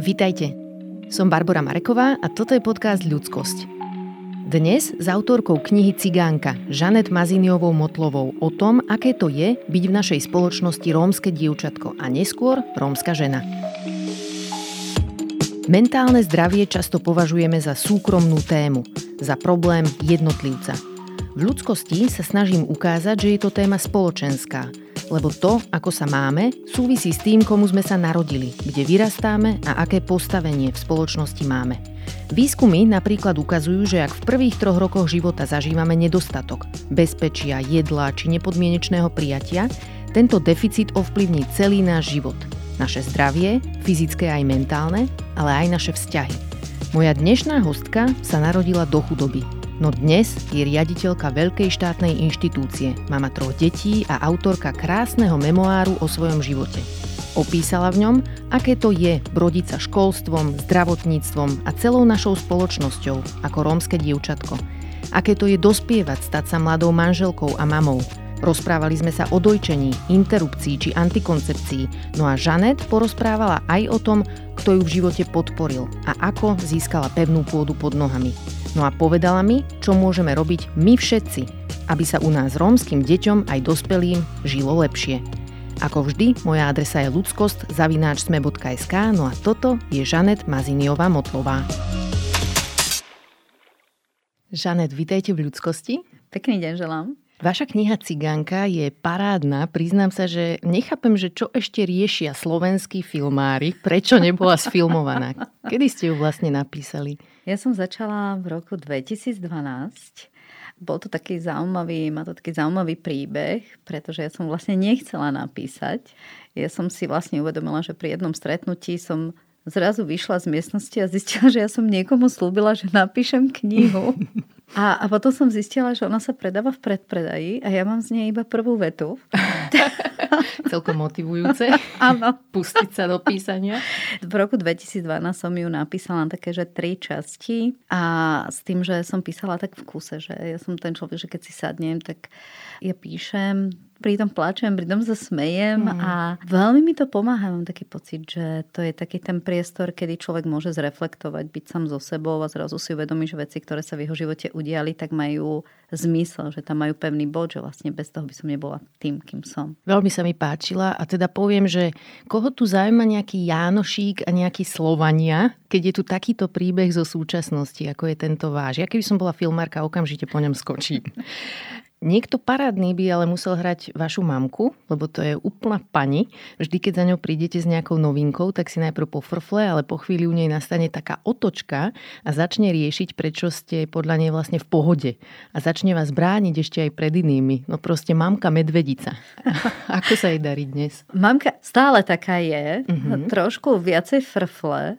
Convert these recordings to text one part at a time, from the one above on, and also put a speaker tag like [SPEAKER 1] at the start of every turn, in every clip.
[SPEAKER 1] Vitajte. Som Barbara Mareková a toto je podcast Ľudskosť. Dnes s autorkou knihy Cigánka, Žanet Maziniovou Motlovou o tom, aké to je byť v našej spoločnosti rómske dievčatko a neskôr rómska žena. Mentálne zdravie často považujeme za súkromnú tému, za problém jednotlivca. V ľudskosti sa snažím ukázať, že je to téma spoločenská – lebo to, ako sa máme, súvisí s tým, komu sme sa narodili, kde vyrastáme a aké postavenie v spoločnosti máme. Výskumy napríklad ukazujú, že ak v prvých troch rokoch života zažívame nedostatok bezpečia, jedla či nepodmienečného prijatia, tento deficit ovplyvní celý náš život. Naše zdravie, fyzické aj mentálne, ale aj naše vzťahy. Moja dnešná hostka sa narodila do chudoby, no dnes je riaditeľka veľkej štátnej inštitúcie, mama troch detí a autorka krásneho memoáru o svojom živote. Opísala v ňom, aké to je brodiť sa školstvom, zdravotníctvom a celou našou spoločnosťou ako rómske dievčatko. Aké to je dospievať, stať sa mladou manželkou a mamou. Rozprávali sme sa o dojčení, interrupcii či antikoncepcii, no a Žanet porozprávala aj o tom, kto ju v živote podporil a ako získala pevnú pôdu pod nohami. No a povedala mi, čo môžeme robiť my všetci, aby sa u nás rómskym deťom aj dospelým žilo lepšie. Ako vždy, moja adresa je ludskost zavináčsme.sk, no a toto je Žanet Maziniová Motlová. Žanet, vítajte v ľudskosti.
[SPEAKER 2] Pekný deň želám.
[SPEAKER 1] Vaša kniha Cigánka je parádna. Priznám sa, že nechápem, že čo ešte riešia slovenskí filmári, prečo nebola sfilmovaná. Kedy ste ju vlastne napísali?
[SPEAKER 2] Ja som začala v roku 2012. Bol to taký zaujímavý, má to taký zaujímavý príbeh, pretože ja som vlastne nechcela napísať. Ja som si vlastne uvedomila, že pri jednom stretnutí som zrazu vyšla z miestnosti a zistila, že ja som niekomu slúbila, že napíšem knihu. A, a potom som zistila, že ona sa predáva v predpredaji a ja mám z nej iba prvú vetu.
[SPEAKER 1] Celkom motivujúce. Áno. Pustiť sa do písania.
[SPEAKER 2] V roku 2012 som ju napísala na také, že tri časti a s tým, že som písala tak v kuse, že ja som ten človek, že keď si sadnem, tak ja píšem pritom plačem, pritom sa smejem mm. a veľmi mi to pomáha. Mám taký pocit, že to je taký ten priestor, kedy človek môže zreflektovať, byť sám so sebou a zrazu si uvedomí, že veci, ktoré sa v jeho živote udiali, tak majú zmysel, že tam majú pevný bod, že vlastne bez toho by som nebola tým, kým som.
[SPEAKER 1] Veľmi sa mi páčila a teda poviem, že koho tu zaujíma nejaký Jánošík a nejaký Slovania, keď je tu takýto príbeh zo súčasnosti, ako je tento váš. Ja keby som bola filmárka, okamžite po ňom skočím. Niekto parádny by ale musel hrať vašu mamku, lebo to je úplná pani. Vždy, keď za ňou prídete s nejakou novinkou, tak si najprv pofrfle, ale po chvíli u nej nastane taká otočka a začne riešiť, prečo ste podľa nej vlastne v pohode. A začne vás brániť ešte aj pred inými. No proste mamka medvedica. Ako sa jej darí dnes?
[SPEAKER 2] Mamka stále taká je, uh-huh. trošku viacej frfle,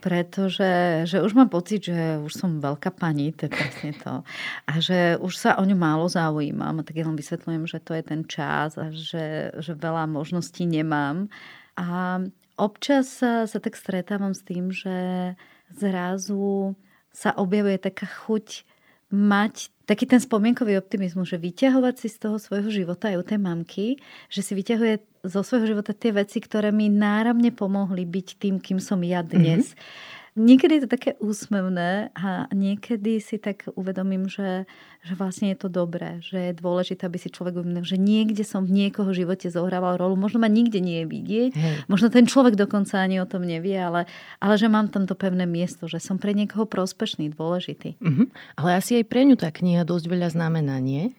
[SPEAKER 2] pretože že už mám pocit, že už som veľká pani, to je presne to. A že už sa o ňu málo zaujíma zaujímam. Tak ja len vysvetľujem, že to je ten čas a že, že veľa možností nemám. A občas sa, sa tak stretávam s tým, že zrazu sa objavuje taká chuť mať taký ten spomienkový optimizmus, že vyťahovať si z toho svojho života aj u tej mamky, že si vyťahuje zo svojho života tie veci, ktoré mi náramne pomohli byť tým, kým som ja dnes. Mm-hmm Niekedy je to také úsmevné a niekedy si tak uvedomím, že, že vlastne je to dobré, že je dôležité, aby si človek uvedomil, že niekde som v niekoho živote zohrával rolu. Možno ma nikde nie je vidieť, Hej. možno ten človek dokonca ani o tom nevie, ale, ale že mám tam to pevné miesto, že som pre niekoho prospešný, dôležitý.
[SPEAKER 1] Uh-huh. Ale asi aj pre ňu tá kniha dosť veľa znamená, nie?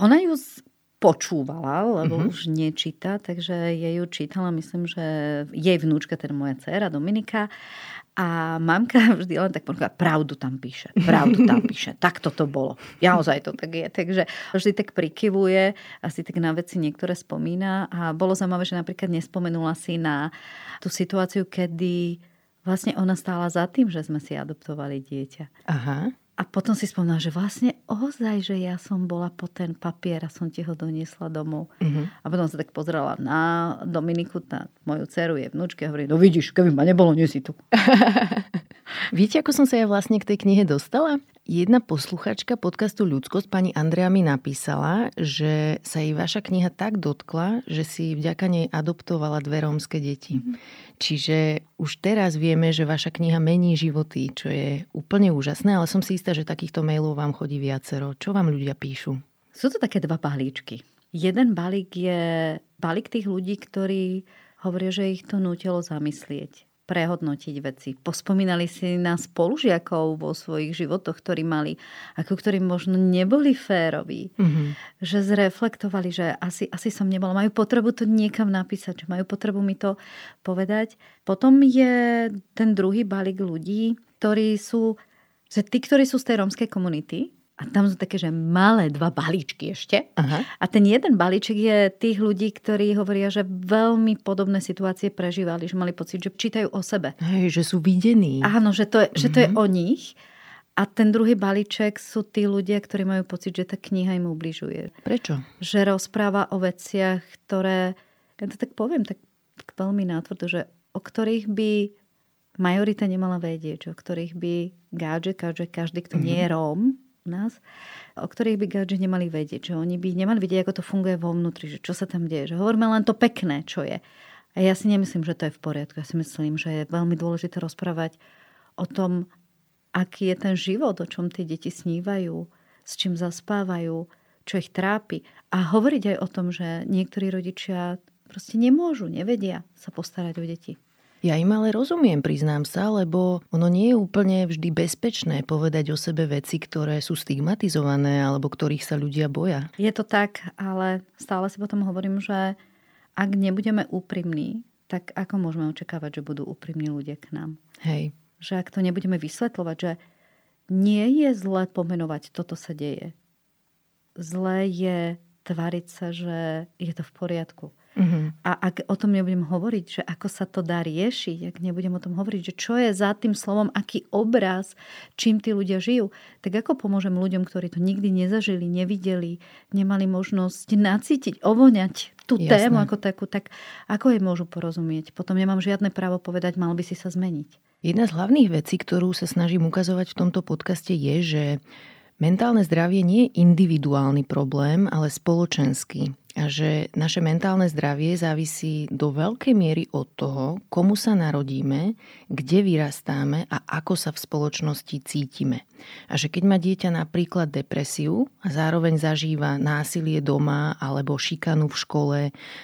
[SPEAKER 2] Ona ju počúvala, lebo uh-huh. už nečíta, takže jej ju čítala, myslím, že jej vnúčka, teda moja dcera Dominika. A mamka vždy len tak povedala, pravdu tam píše, pravdu tam píše, tak toto bolo. Ja ozaj to tak je. Takže vždy tak prikyvuje, asi tak na veci niektoré spomína. A bolo zaujímavé, že napríklad nespomenula si na tú situáciu, kedy vlastne ona stála za tým, že sme si adoptovali dieťa.
[SPEAKER 1] Aha.
[SPEAKER 2] A potom si spomínala, že vlastne ozaj, že ja som bola po ten papier a som ti ho doniesla domov. Uh-huh. A potom sa tak pozrela na Dominiku, na moju dceru, je vnúčke a hovorí, no vidíš, keby ma nebolo, nie si tu.
[SPEAKER 1] Viete, ako som sa ja vlastne k tej knihe dostala? Jedna posluchačka podcastu Ľudskosť, pani Andrea, mi napísala, že sa jej vaša kniha tak dotkla, že si vďaka nej adoptovala dve rómske deti. Mm-hmm. Čiže už teraz vieme, že vaša kniha mení životy, čo je úplne úžasné, ale som si istá, že takýchto mailov vám chodí viacero. Čo vám ľudia píšu?
[SPEAKER 2] Sú to také dva balíčky. Jeden balík je balík tých ľudí, ktorí hovoria, že ich to nutilo zamyslieť prehodnotiť veci. Pospomínali si na spolužiakov vo svojich životoch, ktorí mali, ako ktorí možno neboli féroví. Mm-hmm. Že zreflektovali, že asi, asi som nebola. Majú potrebu to niekam napísať, že majú potrebu mi to povedať. Potom je ten druhý balík ľudí, ktorí sú, že tí, ktorí sú z tej rómskej komunity, a tam sú také, že malé dva balíčky ešte. Aha. A ten jeden balíček je tých ľudí, ktorí hovoria, že veľmi podobné situácie prežívali, že mali pocit, že čítajú o sebe.
[SPEAKER 1] Hej, že sú videní.
[SPEAKER 2] Áno, že to je, mm-hmm. že to je mhm. o nich. A ten druhý balíček sú tí ľudia, ktorí majú pocit, že tá kniha im ubližuje.
[SPEAKER 1] Prečo?
[SPEAKER 2] Že rozpráva o veciach, ktoré, ja to tak poviem, tak, veľmi nátvrdo, že o ktorých by majorita nemala vedieť, o ktorých by gáže, každý, každý, kto mm-hmm. nie je mhm. Róm, nás, o ktorých by gadži nemali vedieť, že oni by nemali vedieť, ako to funguje vo vnútri, že čo sa tam deje, že hovoríme len to pekné, čo je. A ja si nemyslím, že to je v poriadku. Ja si myslím, že je veľmi dôležité rozprávať o tom, aký je ten život, o čom tie deti snívajú, s čím zaspávajú, čo ich trápi. A hovoriť aj o tom, že niektorí rodičia proste nemôžu, nevedia sa postarať o deti.
[SPEAKER 1] Ja im ale rozumiem, priznám sa, lebo ono nie je úplne vždy bezpečné povedať o sebe veci, ktoré sú stigmatizované alebo ktorých sa ľudia boja.
[SPEAKER 2] Je to tak, ale stále si potom hovorím, že ak nebudeme úprimní, tak ako môžeme očakávať, že budú úprimní ľudia k nám?
[SPEAKER 1] Hej.
[SPEAKER 2] Že ak to nebudeme vysvetľovať, že nie je zle pomenovať, toto sa deje. Zlé je tvariť sa, že je to v poriadku. Uh-huh. A ak o tom nebudem hovoriť, že ako sa to dá riešiť, ak nebudem o tom hovoriť, že čo je za tým slovom, aký obraz, čím tí ľudia žijú, tak ako pomôžem ľuďom, ktorí to nikdy nezažili, nevideli, nemali možnosť nacítiť, ovoňať tú Jasné. tému ako takú, tak ako jej môžu porozumieť? Potom nemám žiadne právo povedať, mal by si sa zmeniť.
[SPEAKER 1] Jedna z hlavných vecí, ktorú sa snažím ukazovať v tomto podcaste je, že mentálne zdravie nie je individuálny problém, ale spoločenský a že naše mentálne zdravie závisí do veľkej miery od toho, komu sa narodíme, kde vyrastáme a ako sa v spoločnosti cítime. A že keď má dieťa napríklad depresiu a zároveň zažíva násilie doma alebo šikanu v škole,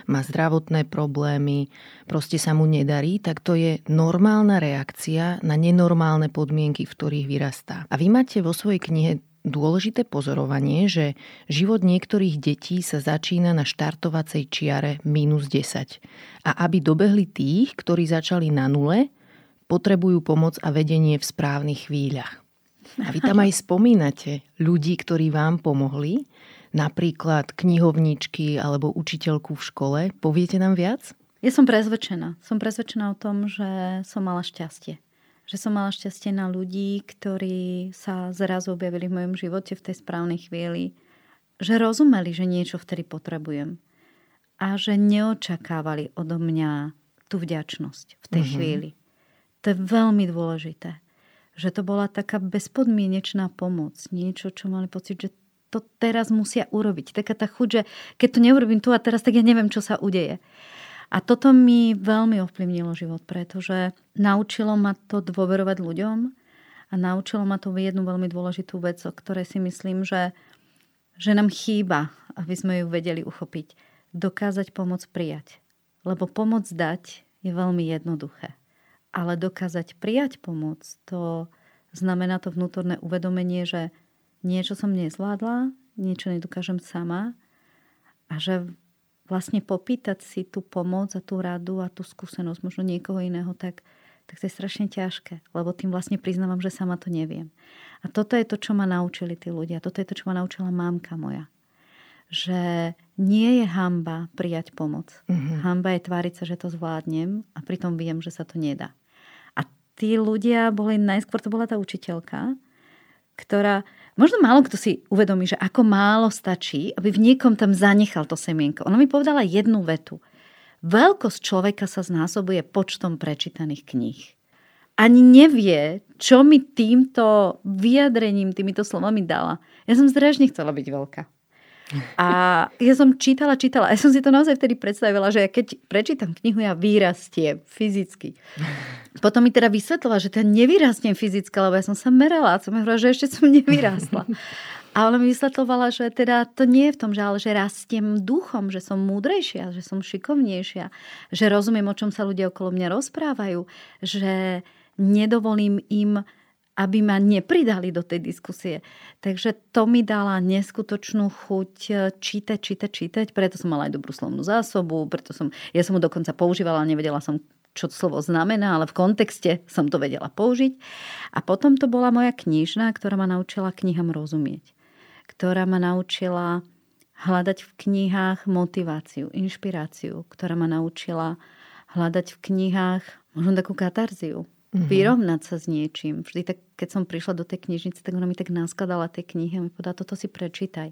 [SPEAKER 1] má zdravotné problémy, proste sa mu nedarí, tak to je normálna reakcia na nenormálne podmienky, v ktorých vyrastá. A vy máte vo svojej knihe dôležité pozorovanie, že život niektorých detí sa začína na štartovacej čiare minus 10. A aby dobehli tých, ktorí začali na nule, potrebujú pomoc a vedenie v správnych chvíľach. A vy tam aj spomínate ľudí, ktorí vám pomohli, napríklad knihovničky alebo učiteľku v škole. Poviete nám viac?
[SPEAKER 2] Ja som prezvedčená. Som prezvedčená o tom, že som mala šťastie že som mala šťastie na ľudí, ktorí sa zrazu objavili v mojom živote v tej správnej chvíli, že rozumeli, že niečo vtedy potrebujem a že neočakávali odo mňa tú vďačnosť v tej mm-hmm. chvíli. To je veľmi dôležité. Že to bola taká bezpodmienečná pomoc. Niečo, čo mali pocit, že to teraz musia urobiť. Taká tá chuť, že keď to neurobím tu a teraz, tak ja neviem, čo sa udeje. A toto mi veľmi ovplyvnilo život, pretože naučilo ma to dôverovať ľuďom a naučilo ma to jednu veľmi dôležitú vec, o ktorej si myslím, že, že nám chýba, aby sme ju vedeli uchopiť. Dokázať pomoc prijať. Lebo pomoc dať je veľmi jednoduché. Ale dokázať prijať pomoc, to znamená to vnútorné uvedomenie, že niečo som nezvládla, niečo nedokážem sama a že vlastne popýtať si tú pomoc a tú radu a tú skúsenosť možno niekoho iného, tak, tak to je strašne ťažké, lebo tým vlastne priznávam, že sama to neviem. A toto je to, čo ma naučili tí ľudia. Toto je to, čo ma naučila mámka moja. Že nie je hamba prijať pomoc. Mm-hmm. Hamba je tváriť sa, že to zvládnem a pritom viem, že sa to nedá. A tí ľudia boli, najskôr to bola tá učiteľka, ktorá, možno málo kto si uvedomí, že ako málo stačí, aby v niekom tam zanechal to semienko. Ona mi povedala jednu vetu. Veľkosť človeka sa znásobuje počtom prečítaných kníh. ani nevie, čo mi týmto vyjadrením, týmito slovami dala. Ja som strašne chcela byť veľká. A ja som čítala, čítala. Ja som si to naozaj vtedy predstavila, že keď prečítam knihu, ja vyrastiem fyzicky. Potom mi teda vysvetlila, že to ja nevyrastiem fyzicky, lebo ja som sa merala a som hovorila, že ešte som nevyrástla. A ona mi vysvetlovala, že teda to nie je v tom, že, ale že rastiem duchom, že som múdrejšia, že som šikovnejšia, že rozumiem, o čom sa ľudia okolo mňa rozprávajú, že nedovolím im aby ma nepridali do tej diskusie. Takže to mi dala neskutočnú chuť e, čítať, čítať, čítať. Preto som mala aj dobrú slovnú zásobu, preto som, ja som mu dokonca používala, nevedela som, čo to slovo znamená, ale v kontexte som to vedela použiť. A potom to bola moja knižná, ktorá ma naučila knihám rozumieť. Ktorá ma naučila hľadať v knihách motiváciu, inšpiráciu, ktorá ma naučila hľadať v knihách možno takú katarziu, mm-hmm. vyrovnať sa s niečím. Vždy tak, keď som prišla do tej knižnice, tak ona mi tak naskladala tie knihy a mi povedala, toto si prečítaj.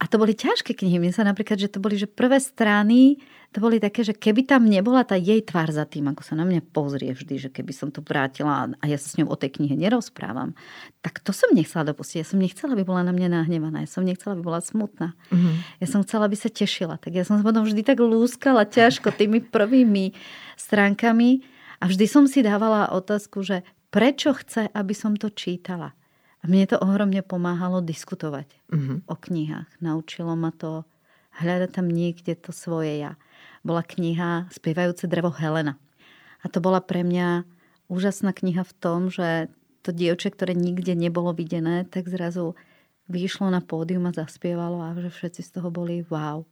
[SPEAKER 2] A to boli ťažké knihy. Mne sa napríklad, že to boli, že prvé strany, to boli také, že keby tam nebola tá jej tvár za tým, ako sa na mňa pozrie vždy, že keby som to vrátila a ja sa s ňou o tej knihe nerozprávam, tak to som nechcela dopustiť. Ja som nechcela, aby bola na mňa nahnevaná. Ja som nechcela, aby bola smutná. Mm-hmm. Ja som chcela, aby sa tešila. Tak ja som potom vždy tak lúskala ťažko tými prvými stránkami a vždy som si dávala otázku, že prečo chce, aby som to čítala. A mne to ohromne pomáhalo diskutovať mm-hmm. o knihách. Naučilo ma to hľadať tam niekde to svoje ja. Bola kniha Spievajúce drevo Helena. A to bola pre mňa úžasná kniha v tom, že to dievča, ktoré nikde nebolo videné, tak zrazu vyšlo na pódium a zaspievalo a že všetci z toho boli wow.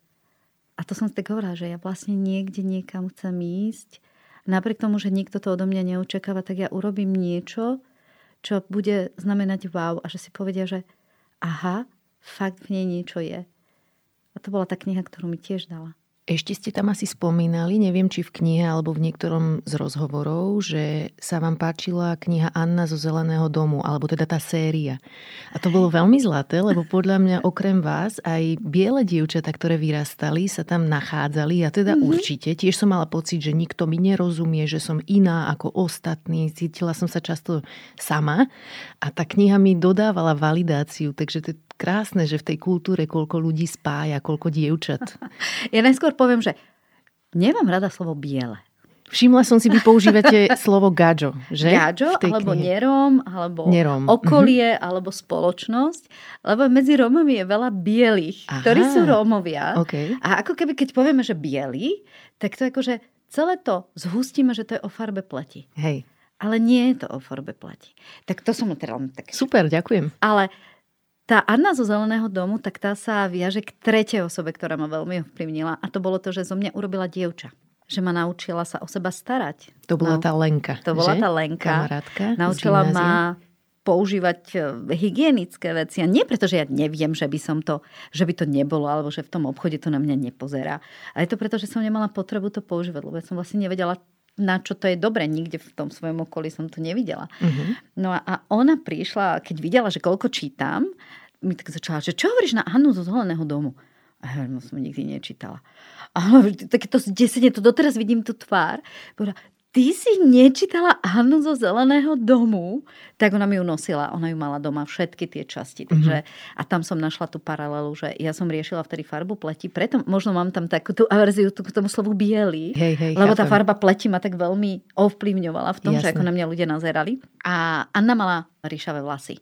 [SPEAKER 2] A to som si tak hovorila, že ja vlastne niekde niekam chcem ísť napriek tomu, že nikto to odo mňa neočakáva, tak ja urobím niečo, čo bude znamenať wow a že si povedia, že aha, fakt v nej niečo je. A to bola tá kniha, ktorú mi tiež dala.
[SPEAKER 1] Ešte ste tam asi spomínali, neviem či v knihe alebo v niektorom z rozhovorov, že sa vám páčila kniha Anna zo Zeleného domu, alebo teda tá séria. A to bolo veľmi zlaté, lebo podľa mňa okrem vás aj biele dievčatá, ktoré vyrastali, sa tam nachádzali. A teda mm-hmm. určite, tiež som mala pocit, že nikto mi nerozumie, že som iná ako ostatní. Cítila som sa často sama a tá kniha mi dodávala validáciu, takže to je krásne, že v tej kultúre koľko ľudí spája, koľko dievčat.
[SPEAKER 2] Ja najskôr poviem, že nemám rada slovo biele.
[SPEAKER 1] Všimla som si, vy používate slovo gadžo, že?
[SPEAKER 2] Gadžo, alebo knihe. nerom, alebo nerom. okolie, mm-hmm. alebo spoločnosť. Lebo medzi Rómami je veľa bielých, Aha. ktorí sú Rómovia. Okay. A ako keby, keď povieme, že biely, tak to je ako, že celé to zhustíme, že to je o farbe pleti.
[SPEAKER 1] Hej.
[SPEAKER 2] Ale nie je to o farbe pleti. Tak to som teda tak...
[SPEAKER 1] Super, ďakujem.
[SPEAKER 2] Ale tá Anna zo Zeleného domu, tak tá sa viaže k tretej osobe, ktorá ma veľmi ovplyvnila. A to bolo to, že zo mňa urobila dievča. Že ma naučila sa o seba starať.
[SPEAKER 1] To bola no, tá Lenka,
[SPEAKER 2] To bola že? tá Lenka.
[SPEAKER 1] Kamarátka
[SPEAKER 2] Naučila ma používať e, hygienické veci. A nie preto, že ja neviem, že by, som to, že by to nebolo, alebo že v tom obchode to na mňa nepozerá. Ale je to preto, že som nemala potrebu to používať, lebo ja som vlastne nevedela, na čo to je dobre. Nikde v tom svojom okolí som to nevidela. Uh-huh. No a ona prišla, keď videla, že koľko čítam, mi tak začala, že čo hovoríš na Annu zo Zeleného domu? A ja no, som nikdy nečítala. A takéto desenie, to doteraz vidím tú tvár. Povedala, ty si nečítala Annu zo Zeleného domu? Tak ona mi ju nosila, ona ju mala doma všetky tie časti. Takže, mm-hmm. A tam som našla tú paralelu, že ja som riešila vtedy farbu pleti, preto možno mám tam takú tú averziu k tomu slovu biely,
[SPEAKER 1] hej, hej,
[SPEAKER 2] lebo chápem. tá farba pleti ma tak veľmi ovplyvňovala v tom, Jasne. že ako na mňa ľudia nazerali. A Anna mala ríšavé vlasy.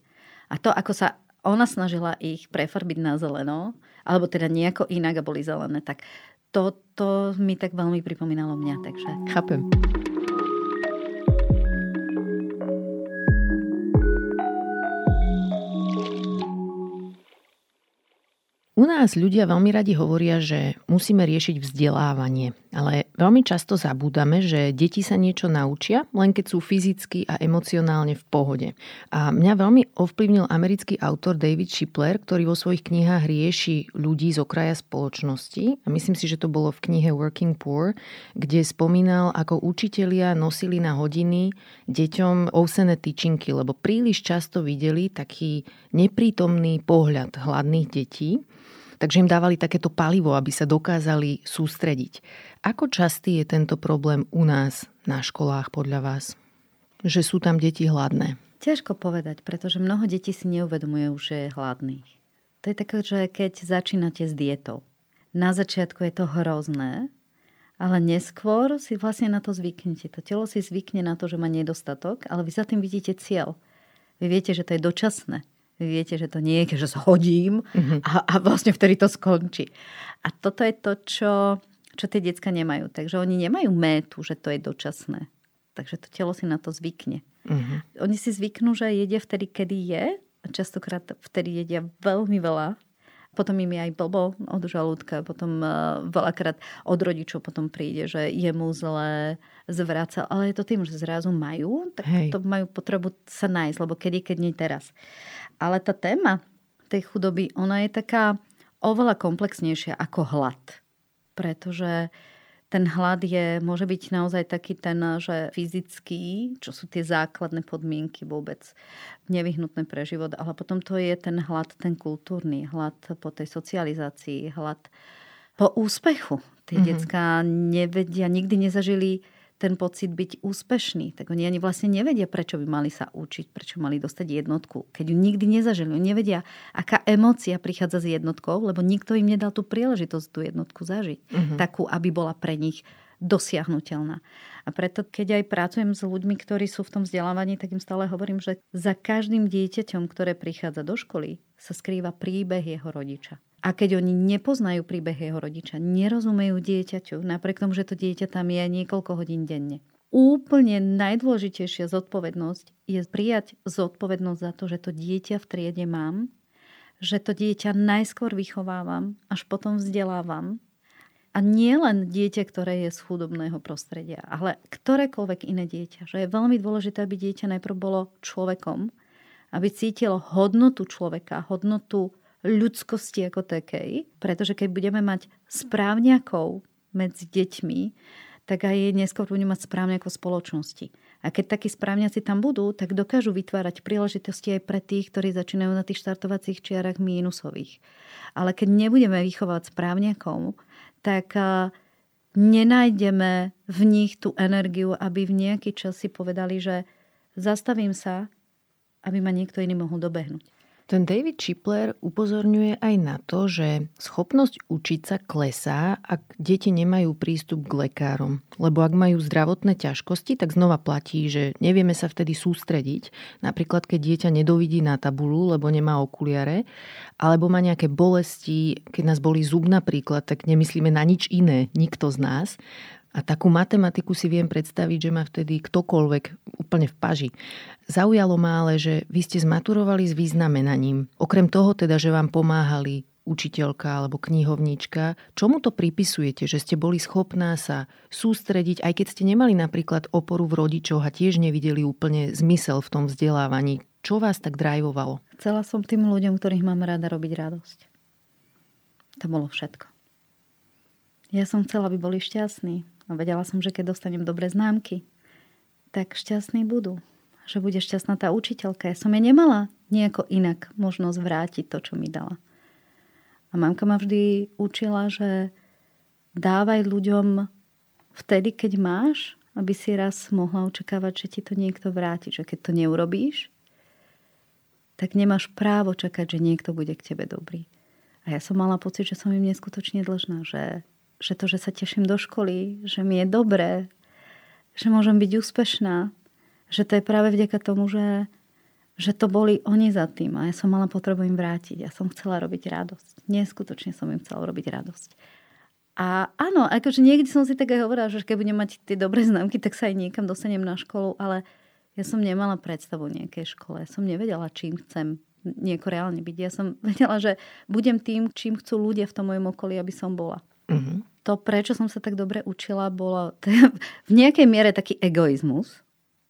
[SPEAKER 2] A to, ako sa ona snažila ich prefarbiť na zeleno, alebo teda nejako inak a boli zelené, tak to, to mi tak veľmi pripomínalo mňa, takže...
[SPEAKER 1] Chápem. U nás ľudia veľmi radi hovoria, že musíme riešiť vzdelávanie, ale veľmi často zabúdame, že deti sa niečo naučia, len keď sú fyzicky a emocionálne v pohode. A mňa veľmi ovplyvnil americký autor David Shipler, ktorý vo svojich knihách rieši ľudí z okraja spoločnosti. A myslím si, že to bolo v knihe Working Poor, kde spomínal, ako učitelia nosili na hodiny deťom ousené tyčinky, lebo príliš často videli taký neprítomný pohľad hladných detí takže im dávali takéto palivo, aby sa dokázali sústrediť. Ako častý je tento problém u nás na školách podľa vás? že sú tam deti hladné?
[SPEAKER 2] Ťažko povedať, pretože mnoho detí si neuvedomuje už, že je hladných. To je také, že keď začínate s dietou. Na začiatku je to hrozné, ale neskôr si vlastne na to zvyknete. To telo si zvykne na to, že má nedostatok, ale vy za tým vidíte cieľ. Vy viete, že to je dočasné. Vy viete, že to nie je, že zhodím mm-hmm. a, a vlastne vtedy to skončí. A toto je to, čo, čo tie decka nemajú. Takže oni nemajú métu, že to je dočasné. Takže to telo si na to zvykne. Mm-hmm. Oni si zvyknú, že jedia vtedy, kedy je. A častokrát vtedy jedia veľmi veľa potom im je aj blbo od žalúdka, potom uh, veľakrát od rodičov potom príde, že je mu zle, zvraca, ale je to tým, že zrazu majú, tak Hej. to majú potrebu sa nájsť, lebo kedy, keď nie teraz. Ale tá téma tej chudoby, ona je taká oveľa komplexnejšia ako hlad. Pretože ten hlad je, môže byť naozaj taký ten, že fyzický, čo sú tie základné podmienky vôbec nevyhnutné pre život, ale potom to je ten hlad, ten kultúrny, hlad po tej socializácii, hlad po úspechu. Tie mm-hmm. decka nevedia, nikdy nezažili ten pocit byť úspešný. Tak oni ani vlastne nevedia, prečo by mali sa učiť, prečo mali dostať jednotku. Keď ju nikdy nezažili, oni nevedia, aká emócia prichádza s jednotkou, lebo nikto im nedal tú príležitosť tú jednotku zažiť. Uh-huh. Takú, aby bola pre nich dosiahnutelná. A preto, keď aj pracujem s ľuďmi, ktorí sú v tom vzdelávaní, tak im stále hovorím, že za každým dieťaťom, ktoré prichádza do školy, sa skrýva príbeh jeho rodiča. A keď oni nepoznajú príbeh jeho rodiča, nerozumejú dieťaťu, napriek tomu, že to dieťa tam je niekoľko hodín denne. Úplne najdôležitejšia zodpovednosť je prijať zodpovednosť za to, že to dieťa v triede mám, že to dieťa najskôr vychovávam, až potom vzdelávam. A nie len dieťa, ktoré je z chudobného prostredia, ale ktorékoľvek iné dieťa. Že je veľmi dôležité, aby dieťa najprv bolo človekom, aby cítilo hodnotu človeka, hodnotu ľudskosti ako takej, pretože keď budeme mať správňakov medzi deťmi, tak aj neskôr budeme mať správňakov spoločnosti. A keď takí správňaci tam budú, tak dokážu vytvárať príležitosti aj pre tých, ktorí začínajú na tých štartovacích čiarach mínusových. Ale keď nebudeme vychovať správňakov, tak nenájdeme v nich tú energiu, aby v nejaký čas si povedali, že zastavím sa, aby ma niekto iný mohol dobehnúť.
[SPEAKER 1] Ten David Chipler upozorňuje aj na to, že schopnosť učiť sa klesá, ak deti nemajú prístup k lekárom. Lebo ak majú zdravotné ťažkosti, tak znova platí, že nevieme sa vtedy sústrediť. Napríklad, keď dieťa nedovidí na tabulu, lebo nemá okuliare, alebo má nejaké bolesti, keď nás boli zub napríklad, tak nemyslíme na nič iné, nikto z nás. A takú matematiku si viem predstaviť, že má vtedy ktokoľvek úplne v paži. Zaujalo ma ale, že vy ste zmaturovali s významenaním. Okrem toho teda, že vám pomáhali učiteľka alebo knihovnička. Čomu to pripisujete, že ste boli schopná sa sústrediť, aj keď ste nemali napríklad oporu v rodičoch a tiež nevideli úplne zmysel v tom vzdelávaní? Čo vás tak drajvovalo?
[SPEAKER 2] Chcela som tým ľuďom, ktorých mám rada, robiť radosť. To bolo všetko. Ja som chcela, aby boli šťastní. A vedela som, že keď dostanem dobré známky, tak šťastní budú. Že bude šťastná tá učiteľka. Ja som jej nemala nejako inak možnosť vrátiť to, čo mi dala. A mamka ma vždy učila, že dávaj ľuďom vtedy, keď máš, aby si raz mohla očakávať, že ti to niekto vráti. Že keď to neurobíš, tak nemáš právo čakať, že niekto bude k tebe dobrý. A ja som mala pocit, že som im neskutočne dlžná, že že to, že sa teším do školy, že mi je dobré, že môžem byť úspešná, že to je práve vďaka tomu, že, že to boli oni za tým a ja som mala potrebu im vrátiť. Ja som chcela robiť radosť. Neskutočne som im chcela robiť radosť. A áno, akože niekde som si tak aj hovorila, že keď budem mať tie dobré známky, tak sa aj niekam dostanem na školu, ale ja som nemala predstavu nejakej škole. Som nevedela, čím chcem nieko reálne byť. Ja som vedela, že budem tým, čím chcú ľudia v tom mojom okolí, aby som bola. Uh-huh. To, prečo som sa tak dobre učila, bolo v nejakej miere taký egoizmus.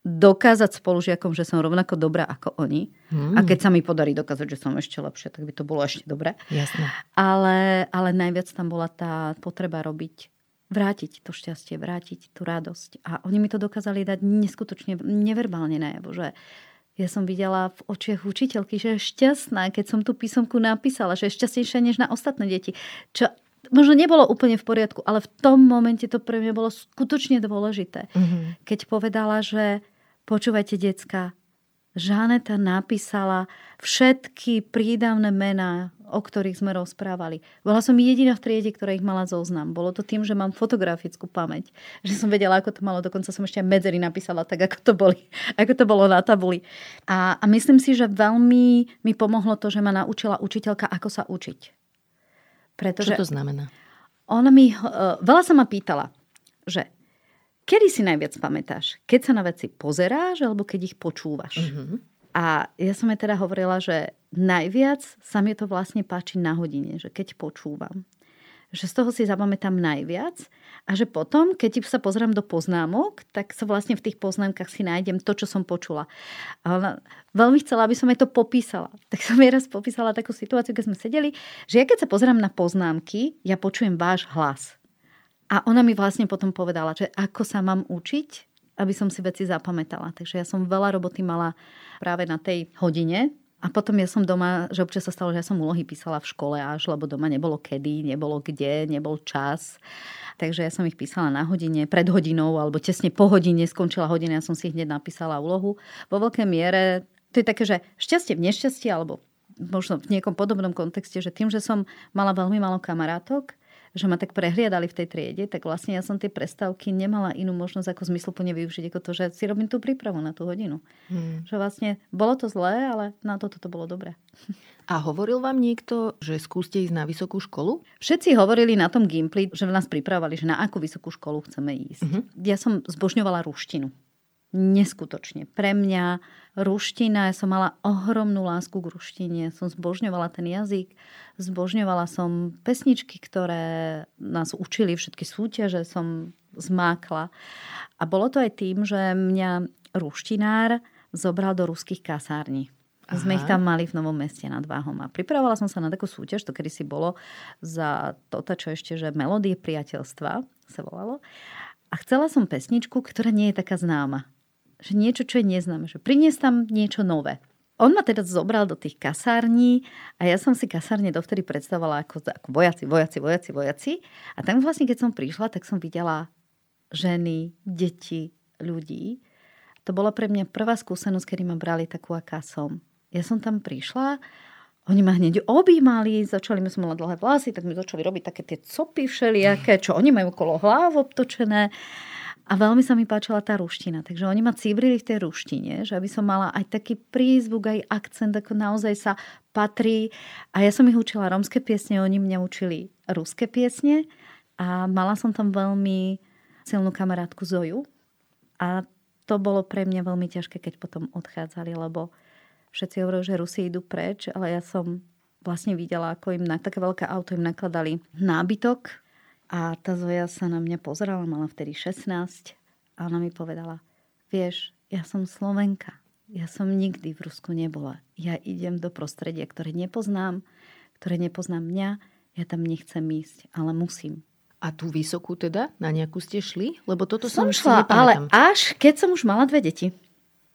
[SPEAKER 2] Dokázať spolužiakom, že som rovnako dobrá ako oni. Hmm. A keď sa mi podarí dokázať, že som ešte lepšia, tak by to bolo ešte dobré.
[SPEAKER 1] Jasne.
[SPEAKER 2] Ale, ale najviac tam bola tá potreba robiť vrátiť to šťastie, vrátiť tú radosť. A oni mi to dokázali dať neskutočne neverbálne najavo, že ja som videla v očiach učiteľky, že je šťastná, keď som tú písomku napísala, že je šťastnejšia než na ostatné deti. Čo možno nebolo úplne v poriadku, ale v tom momente to pre mňa bolo skutočne dôležité. Mm-hmm. Keď povedala, že Počúvajte, decka, Žaneta napísala všetky prídavné mená, o ktorých sme rozprávali. Bola som jediná v triede, ktorá ich mala zoznam. Bolo to tým, že mám fotografickú pamäť. Že som vedela, ako to malo. Dokonca som ešte aj medzery napísala tak, ako to, boli, ako to bolo na tabuli. A, a myslím si, že veľmi mi pomohlo to, že ma naučila učiteľka, ako sa učiť.
[SPEAKER 1] Pretože Čo to znamená?
[SPEAKER 2] Ona mi, uh, veľa sa ma pýtala, že Kedy si najviac pamätáš? Keď sa na veci pozeráš alebo keď ich počúvaš? Mm-hmm. A ja som jej teda hovorila, že najviac sa mi to vlastne páči na hodine, že keď počúvam. Že z toho si zapamätám najviac a že potom, keď sa pozriem do poznámok, tak sa vlastne v tých poznámkach si nájdem to, čo som počula. A veľmi chcela, aby som jej to popísala. Tak som jej raz popísala takú situáciu, keď sme sedeli, že ja keď sa pozerám na poznámky, ja počujem váš hlas. A ona mi vlastne potom povedala, že ako sa mám učiť, aby som si veci zapamätala. Takže ja som veľa roboty mala práve na tej hodine. A potom ja som doma, že občas sa stalo, že ja som úlohy písala v škole až, lebo doma nebolo kedy, nebolo kde, nebol čas. Takže ja som ich písala na hodine, pred hodinou alebo tesne po hodine skončila hodina, ja som si hneď napísala úlohu. Vo veľkej miere to je také, že šťastie v nešťastí alebo možno v niekom podobnom kontexte, že tým, že som mala veľmi málo kamarátok, že ma tak prehliadali v tej triede, tak vlastne ja som tie prestávky nemala inú možnosť ako zmysluplne využiť, ako to, že si robím tú prípravu na tú hodinu. Hmm. Že vlastne bolo to zlé, ale na toto to bolo dobré.
[SPEAKER 1] A hovoril vám niekto, že skúste ísť na vysokú školu?
[SPEAKER 2] Všetci hovorili na tom Gimply, že nás pripravovali, že na akú vysokú školu chceme ísť. Uh-huh. Ja som zbožňovala ruštinu neskutočne. Pre mňa ruština, ja som mala ohromnú lásku k ruštine, som zbožňovala ten jazyk, zbožňovala som pesničky, ktoré nás učili, všetky súťaže som zmákla. A bolo to aj tým, že mňa ruštinár zobral do ruských kasární. Aha. Sme ich tam mali v Novom meste nad Váhom. A pripravovala som sa na takú súťaž, to kedy si bolo za toto, čo ešte, že melódie priateľstva sa volalo. A chcela som pesničku, ktorá nie je taká známa že niečo, čo je neznáme, že priniesť tam niečo nové. On ma teda zobral do tých kasární a ja som si kasárne dovtedy predstavovala ako, ako vojaci, vojaci, vojaci, vojaci. A tam vlastne, keď som prišla, tak som videla ženy, deti, ľudí. To bola pre mňa prvá skúsenosť, kedy ma brali takú, aká som. Ja som tam prišla, oni ma hneď objímali, začali, my som mala dlhé vlasy, tak mi začali robiť také tie copy všelijaké, čo oni majú okolo hlav obtočené. A veľmi sa mi páčila tá ruština. Takže oni ma cibrili v tej ruštine, že aby som mala aj taký prízvuk, aj akcent, ako naozaj sa patrí. A ja som ich učila rómske piesne, oni mňa učili ruské piesne. A mala som tam veľmi silnú kamarátku Zoju. A to bolo pre mňa veľmi ťažké, keď potom odchádzali, lebo všetci hovorili, že Rusi idú preč, ale ja som vlastne videla, ako im na také veľké auto im nakladali nábytok a tá Zoja sa na mňa pozerala, mala vtedy 16 a ona mi povedala, vieš, ja som Slovenka. Ja som nikdy v Rusku nebola. Ja idem do prostredia, ktoré nepoznám, ktoré nepoznám mňa. Ja tam nechcem ísť, ale musím.
[SPEAKER 1] A tú vysokú teda? Na nejakú ste šli? Lebo toto
[SPEAKER 2] som,
[SPEAKER 1] som
[SPEAKER 2] šla, ale až keď som už mala dve deti.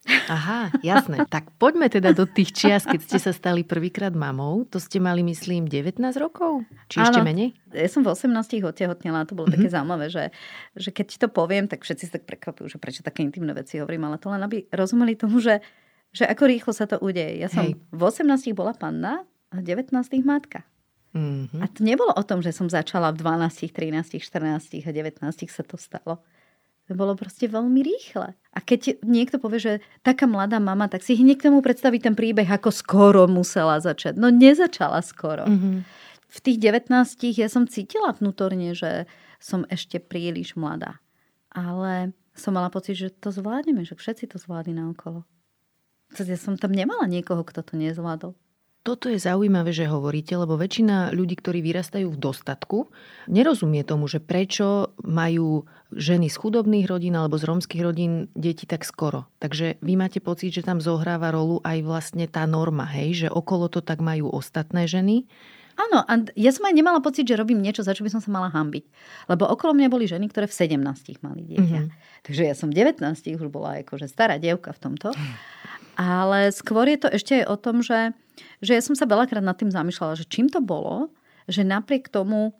[SPEAKER 1] Aha, jasné. Tak poďme teda do tých čias, keď ste sa stali prvýkrát mamou. To ste mali, myslím, 19 rokov? Či Áno. ešte menej?
[SPEAKER 2] Ja som v 18 otehotnila. To bolo mm-hmm. také mhm. zaujímavé, že, že keď ti to poviem, tak všetci sa tak prekvapujú, že prečo také intimné veci hovorím. Ale to len aby rozumeli tomu, že, že ako rýchlo sa to udeje. Ja som Hej. v 18 bola panna a v 19 matka. Mm-hmm. A to nebolo o tom, že som začala v 12, 13, 14 a 19 sa to stalo. To bolo proste veľmi rýchle. A keď niekto povie, že taká mladá mama, tak si hneď k tomu predstaví ten príbeh, ako skoro musela začať. No nezačala skoro. Mm-hmm. V tých 19 ja som cítila vnútorne, že som ešte príliš mladá. Ale som mala pocit, že to zvládneme, že všetci to zvládli na okolo. Ja som tam nemala niekoho, kto to nezvládol.
[SPEAKER 1] Toto je zaujímavé, že hovoríte, lebo väčšina ľudí, ktorí vyrastajú v dostatku, nerozumie tomu, že prečo majú ženy z chudobných rodín alebo z rómskych rodín deti tak skoro. Takže vy máte pocit, že tam zohráva rolu aj vlastne tá norma, hej, že okolo to tak majú ostatné ženy.
[SPEAKER 2] Áno, a ja som aj nemala pocit, že robím niečo, za čo by som sa mala hambiť. Lebo okolo mňa boli ženy, ktoré v 17 mali dieťa. Mm-hmm. Takže ja som v 19 už bola akože stará dievka v tomto. Ale skôr je to ešte aj o tom, že že ja som sa veľakrát nad tým zamýšľala, že čím to bolo, že napriek tomu,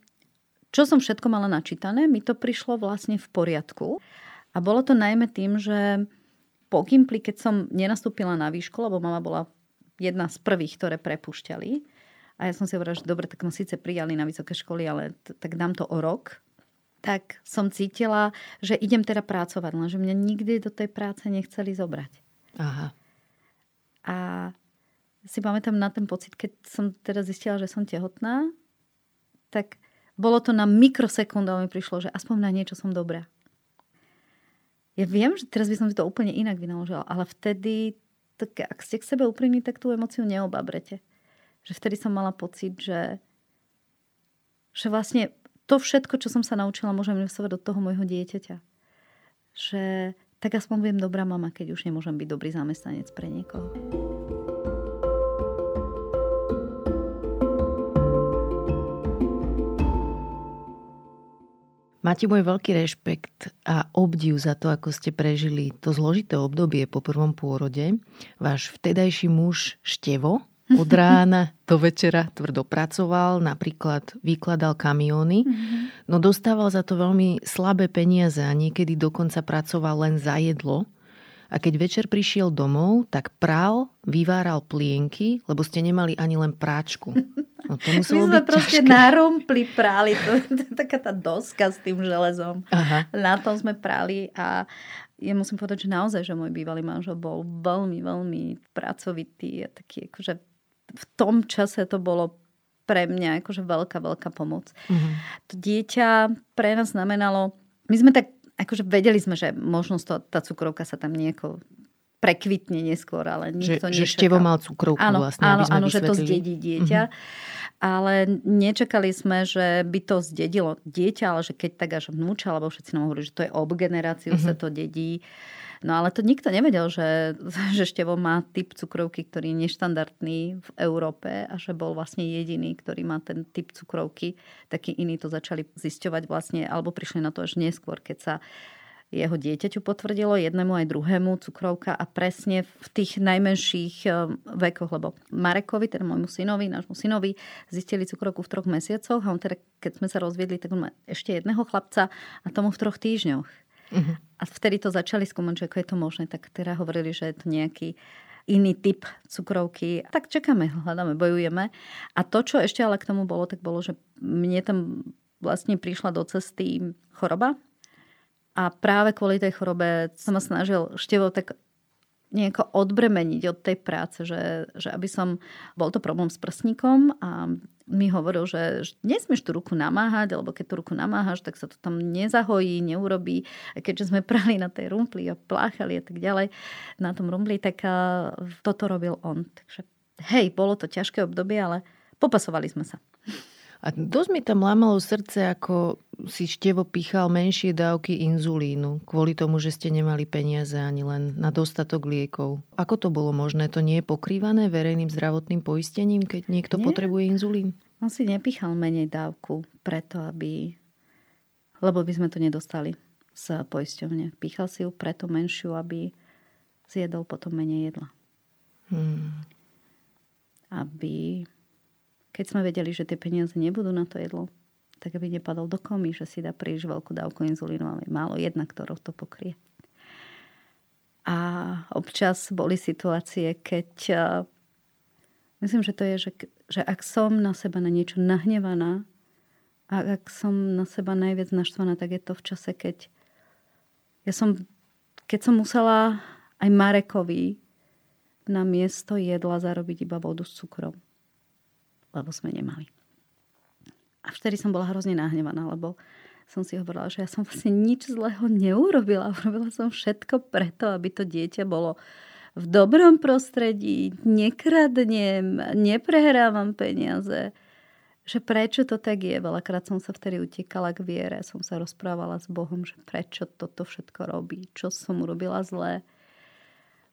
[SPEAKER 2] čo som všetko mala načítané, mi to prišlo vlastne v poriadku. A bolo to najmä tým, že po Gimply, keď som nenastúpila na výšku, lebo mama bola jedna z prvých, ktoré prepušťali. A ja som si hovorila, že dobre, tak ma síce prijali na vysoké školy, ale t- tak dám to o rok. Tak som cítila, že idem teda pracovať, lenže mňa nikdy do tej práce nechceli zobrať.
[SPEAKER 1] Aha.
[SPEAKER 2] A si pamätám na ten pocit, keď som teda zistila, že som tehotná, tak bolo to na mikrosekundu mi prišlo, že aspoň na niečo som dobrá. Ja viem, že teraz by som si to úplne inak vynaložila, ale vtedy, tak ak ste k sebe úprimní, tak tú emociu neobabrete. Že vtedy som mala pocit, že, že vlastne to všetko, čo som sa naučila, môžem investovať do toho môjho dieťaťa. Že tak aspoň budem dobrá mama, keď už nemôžem byť dobrý zamestnanec pre niekoho.
[SPEAKER 1] Máte môj veľký rešpekt a obdiv za to, ako ste prežili to zložité obdobie po prvom pôrode. Váš vtedajší muž Števo od rána do večera tvrdo pracoval, napríklad vykladal kamióny, mhm. no dostával za to veľmi slabé peniaze a niekedy dokonca pracoval len za jedlo. A keď večer prišiel domov, tak prál, vyváral plienky, lebo ste nemali ani len práčku.
[SPEAKER 2] No to My sme byť proste ťažké. narumpli práli, to, to, to, taká tá doska s tým železom. Aha. Na tom sme práli a ja musím povedať, že naozaj, že môj bývalý manžel bol veľmi, veľmi pracovitý a taký akože v tom čase to bolo pre mňa akože veľká, veľká pomoc. Uh-huh. To dieťa pre nás znamenalo, my sme tak, akože vedeli sme, že možnosť to, tá cukrovka sa tam nejako prekvitne neskôr, ale nikto
[SPEAKER 1] že, že števo mal cukrovku
[SPEAKER 2] áno,
[SPEAKER 1] vlastne,
[SPEAKER 2] áno, áno, že to zdedí dieťa. Uh-huh ale nečakali sme, že by to zdedilo dieťa, ale že keď tak až vnúča, alebo všetci nám hovorili, že to je ob generáciu, mm-hmm. sa to dedí. No ale to nikto nevedel, že, že Števo má typ cukrovky, ktorý je neštandardný v Európe a že bol vlastne jediný, ktorý má ten typ cukrovky. Taký iný to začali zisťovať vlastne, alebo prišli na to až neskôr, keď sa jeho dieťaťu potvrdilo, jednému aj druhému cukrovka a presne v tých najmenších eh, vekoch, lebo Marekovi, teda môjmu synovi, nášmu synovi, zistili cukrovku v troch mesiacoch a on teda, keď sme sa rozviedli, tak on má ešte jedného chlapca a tomu v troch týždňoch. Uh-huh. A vtedy to začali skúmať, že ako je to možné, tak teda hovorili, že je to nejaký iný typ cukrovky. Tak čakáme, hľadáme, bojujeme. A to, čo ešte ale k tomu bolo, tak bolo, že mne tam vlastne prišla do cesty choroba, a práve kvôli tej chorobe som ma snažil števo tak nejako odbremeniť od tej práce, že, že aby som, bol to problém s prstníkom a mi hovoril, že nesmieš tú ruku namáhať, lebo keď tú ruku namáhaš, tak sa to tam nezahojí, neurobí. A keďže sme prali na tej rumpli a pláchali a tak ďalej na tom rumpli, tak toto robil on. Takže hej, bolo to ťažké obdobie, ale popasovali sme sa.
[SPEAKER 1] A dosť mi tam lámalo srdce, ako si števo pichal menšie dávky inzulínu, kvôli tomu, že ste nemali peniaze ani len na dostatok liekov. Ako to bolo možné? To nie je pokrývané verejným zdravotným poistením, keď niekto nie. potrebuje inzulín?
[SPEAKER 2] On si nepichal menej dávku preto, aby... Lebo by sme to nedostali z poisťovne. Pichal si ju preto menšiu, aby zjedol potom menej jedla. Hmm. Aby keď sme vedeli, že tie peniaze nebudú na to jedlo, tak aby nepadol do komy, že si dá príliš veľkú dávku inzulínu, ale málo jedna, ktorou to pokrie. A občas boli situácie, keď myslím, že to je, že, že ak som na seba na niečo nahnevaná a ak som na seba najviac naštvaná, tak je to v čase, keď ja som, keď som musela aj Marekovi na miesto jedla zarobiť iba vodu s cukrom lebo sme nemali. A vtedy som bola hrozne nahnevaná, lebo som si hovorila, že ja som vlastne nič zlého neurobila. Urobila som všetko preto, aby to dieťa bolo v dobrom prostredí, nekradnem, neprehrávam peniaze. Že prečo to tak je? Veľakrát som sa vtedy utekala k viere, som sa rozprávala s Bohom, že prečo toto všetko robí, čo som urobila zlé.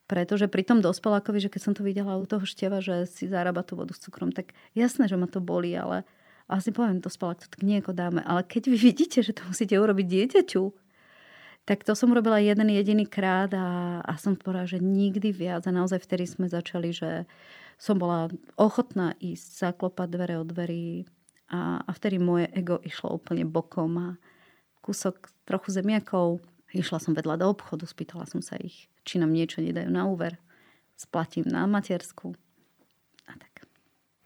[SPEAKER 2] Pretože pri tom dospelákovi, že keď som to videla u toho števa, že si zarába tú vodu s cukrom, tak jasné, že ma to boli, ale a si poviem, dospelák to tak nieko dáme. Ale keď vy vidíte, že to musíte urobiť dieťaťu, tak to som robila jeden jediný krát a, a som povedala, že nikdy viac. A naozaj vtedy sme začali, že som bola ochotná ísť zaklopať dvere od dverí a, a vtedy moje ego išlo úplne bokom a kúsok trochu zemiakov, Išla som vedľa do obchodu, spýtala som sa ich, či nám niečo nedajú na úver. Splatím na matersku. A tak.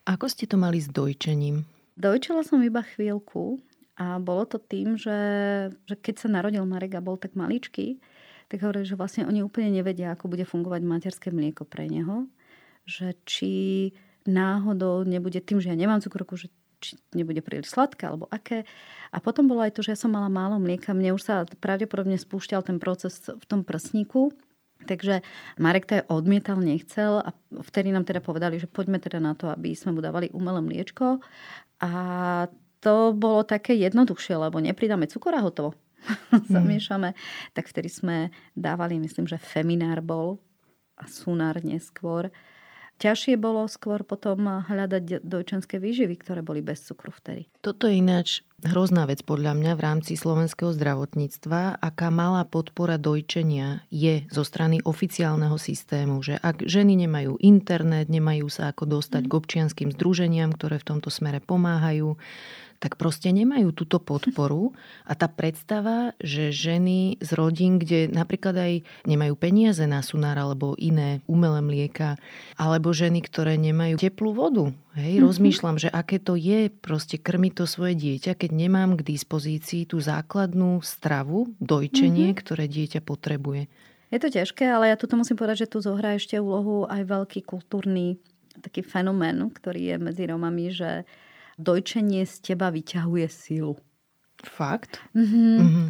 [SPEAKER 1] Ako ste to mali s dojčením?
[SPEAKER 2] Dojčela som iba chvíľku a bolo to tým, že, že keď sa narodil Marek a bol tak maličký, tak hovorili, že vlastne oni úplne nevedia, ako bude fungovať materské mlieko pre neho. Že či náhodou nebude tým, že ja nemám cukrovku, že či nebude príliš sladké alebo aké. A potom bolo aj to, že ja som mala málo mlieka. Mne už sa pravdepodobne spúšťal ten proces v tom prsníku. Takže Marek to odmietal, nechcel a vtedy nám teda povedali, že poďme teda na to, aby sme mu dávali umelé mliečko. A to bolo také jednoduchšie, lebo nepridáme cukor a hotovo. Mm. Zamiešame. Tak vtedy sme dávali, myslím, že feminár bol a sunár neskôr ťažšie bolo skôr potom hľadať dojčenské výživy, ktoré boli bez cukru vtedy.
[SPEAKER 1] Toto je ináč hrozná vec podľa mňa v rámci slovenského zdravotníctva, aká malá podpora dojčenia je zo strany oficiálneho systému, že ak ženy nemajú internet, nemajú sa ako dostať k občianským združeniam, ktoré v tomto smere pomáhajú, tak proste nemajú túto podporu a tá predstava, že ženy z rodín, kde napríklad aj nemajú peniaze na sunár alebo iné umelé mlieka, alebo ženy, ktoré nemajú teplú vodu. Hej, mm-hmm. rozmýšľam, že aké to je proste krmiť to svoje dieťa, keď nemám k dispozícii tú základnú stravu, dojčenie, mm-hmm. ktoré dieťa potrebuje.
[SPEAKER 2] Je to ťažké, ale ja tu musím povedať, že tu zohrá ešte úlohu aj veľký kultúrny taký fenomén, ktorý je medzi Romami, že dojčenie z teba vyťahuje silu.
[SPEAKER 1] Fakt?
[SPEAKER 2] Mm-hmm. Mm-hmm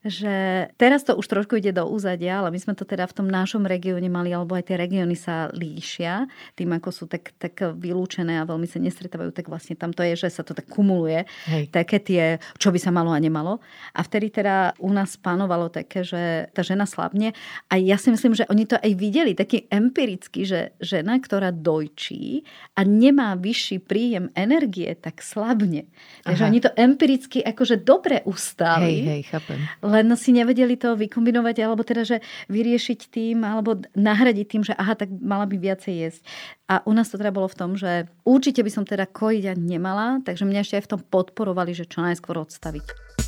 [SPEAKER 2] že teraz to už trošku ide do úzadia, ale my sme to teda v tom našom regióne mali, alebo aj tie regióny sa líšia tým, ako sú tak, tak vylúčené a veľmi sa nestretávajú, tak vlastne tam to je, že sa to tak kumuluje. Hej. Také tie, čo by sa malo a nemalo. A vtedy teda u nás panovalo také, že tá žena slabne. A ja si myslím, že oni to aj videli, taký empiricky, že žena, ktorá dojčí a nemá vyšší príjem energie, tak slabne. Takže oni to empiricky akože dobre ustali.
[SPEAKER 1] Hej, hej, chápem
[SPEAKER 2] len si nevedeli to vykombinovať, alebo teda, že vyriešiť tým, alebo nahradiť tým, že aha, tak mala by viacej jesť. A u nás to teda bolo v tom, že určite by som teda kojiť nemala, takže mňa ešte aj v tom podporovali, že čo najskôr odstaviť.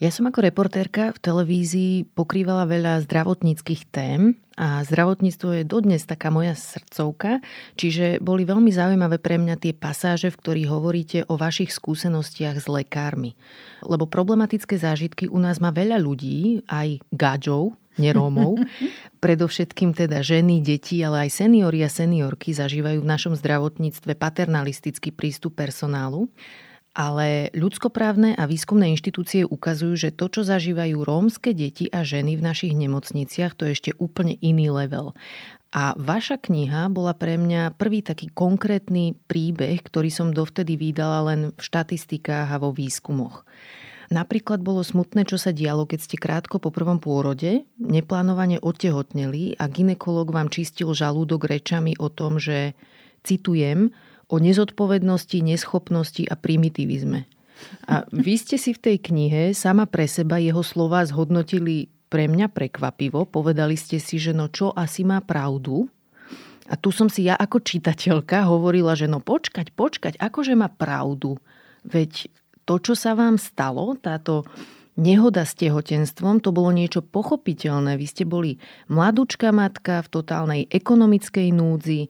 [SPEAKER 1] Ja som ako reportérka v televízii pokrývala veľa zdravotníckých tém a zdravotníctvo je dodnes taká moja srdcovka, čiže boli veľmi zaujímavé pre mňa tie pasáže, v ktorých hovoríte o vašich skúsenostiach s lekármi. Lebo problematické zážitky u nás má veľa ľudí, aj gáďov, nerómov. Predovšetkým teda ženy, deti, ale aj seniori a seniorky zažívajú v našom zdravotníctve paternalistický prístup personálu. Ale ľudskoprávne a výskumné inštitúcie ukazujú, že to, čo zažívajú rómske deti a ženy v našich nemocniciach, to je ešte úplne iný level. A vaša kniha bola pre mňa prvý taký konkrétny príbeh, ktorý som dovtedy vydala len v štatistikách a vo výskumoch. Napríklad bolo smutné, čo sa dialo, keď ste krátko po prvom pôrode neplánovane odtehotneli a ginekolog vám čistil žalúdok rečami o tom, že, citujem, o nezodpovednosti, neschopnosti a primitivizme. A vy ste si v tej knihe sama pre seba jeho slova zhodnotili pre mňa prekvapivo. Povedali ste si, že no čo asi má pravdu. A tu som si ja ako čitateľka hovorila, že no počkať, počkať, akože má pravdu. Veď to, čo sa vám stalo, táto nehoda s tehotenstvom, to bolo niečo pochopiteľné. Vy ste boli mladúčka matka v totálnej ekonomickej núdzi,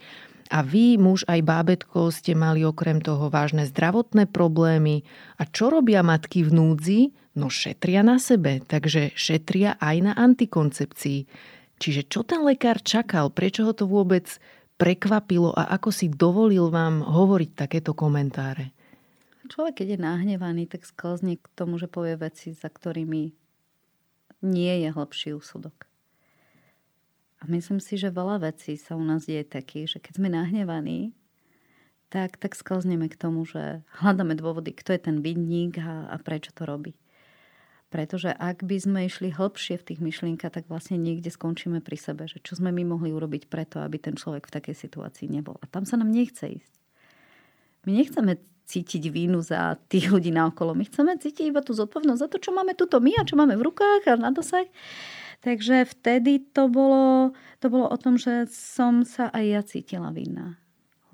[SPEAKER 1] a vy, muž aj bábetko, ste mali okrem toho vážne zdravotné problémy. A čo robia matky v núdzi? No šetria na sebe, takže šetria aj na antikoncepcii. Čiže čo ten lekár čakal? Prečo ho to vôbec prekvapilo a ako si dovolil vám hovoriť takéto komentáre?
[SPEAKER 2] Človek, keď je nahnevaný, tak sklzne k tomu, že povie veci, za ktorými nie je hlbší úsudok. A myslím si, že veľa vecí sa u nás deje takých, že keď sme nahnevaní, tak, tak sklzneme k tomu, že hľadáme dôvody, kto je ten vinník a, a prečo to robí. Pretože ak by sme išli hlbšie v tých myšlienkach, tak vlastne niekde skončíme pri sebe, že čo sme my mohli urobiť preto, aby ten človek v takej situácii nebol. A tam sa nám nechce ísť. My nechceme cítiť vínu za tých ľudí naokolo. My chceme cítiť iba tú zodpovednosť za to, čo máme tuto my a čo máme v rukách a na dosah. Takže vtedy to bolo, to bolo o tom, že som sa aj ja cítila vinná.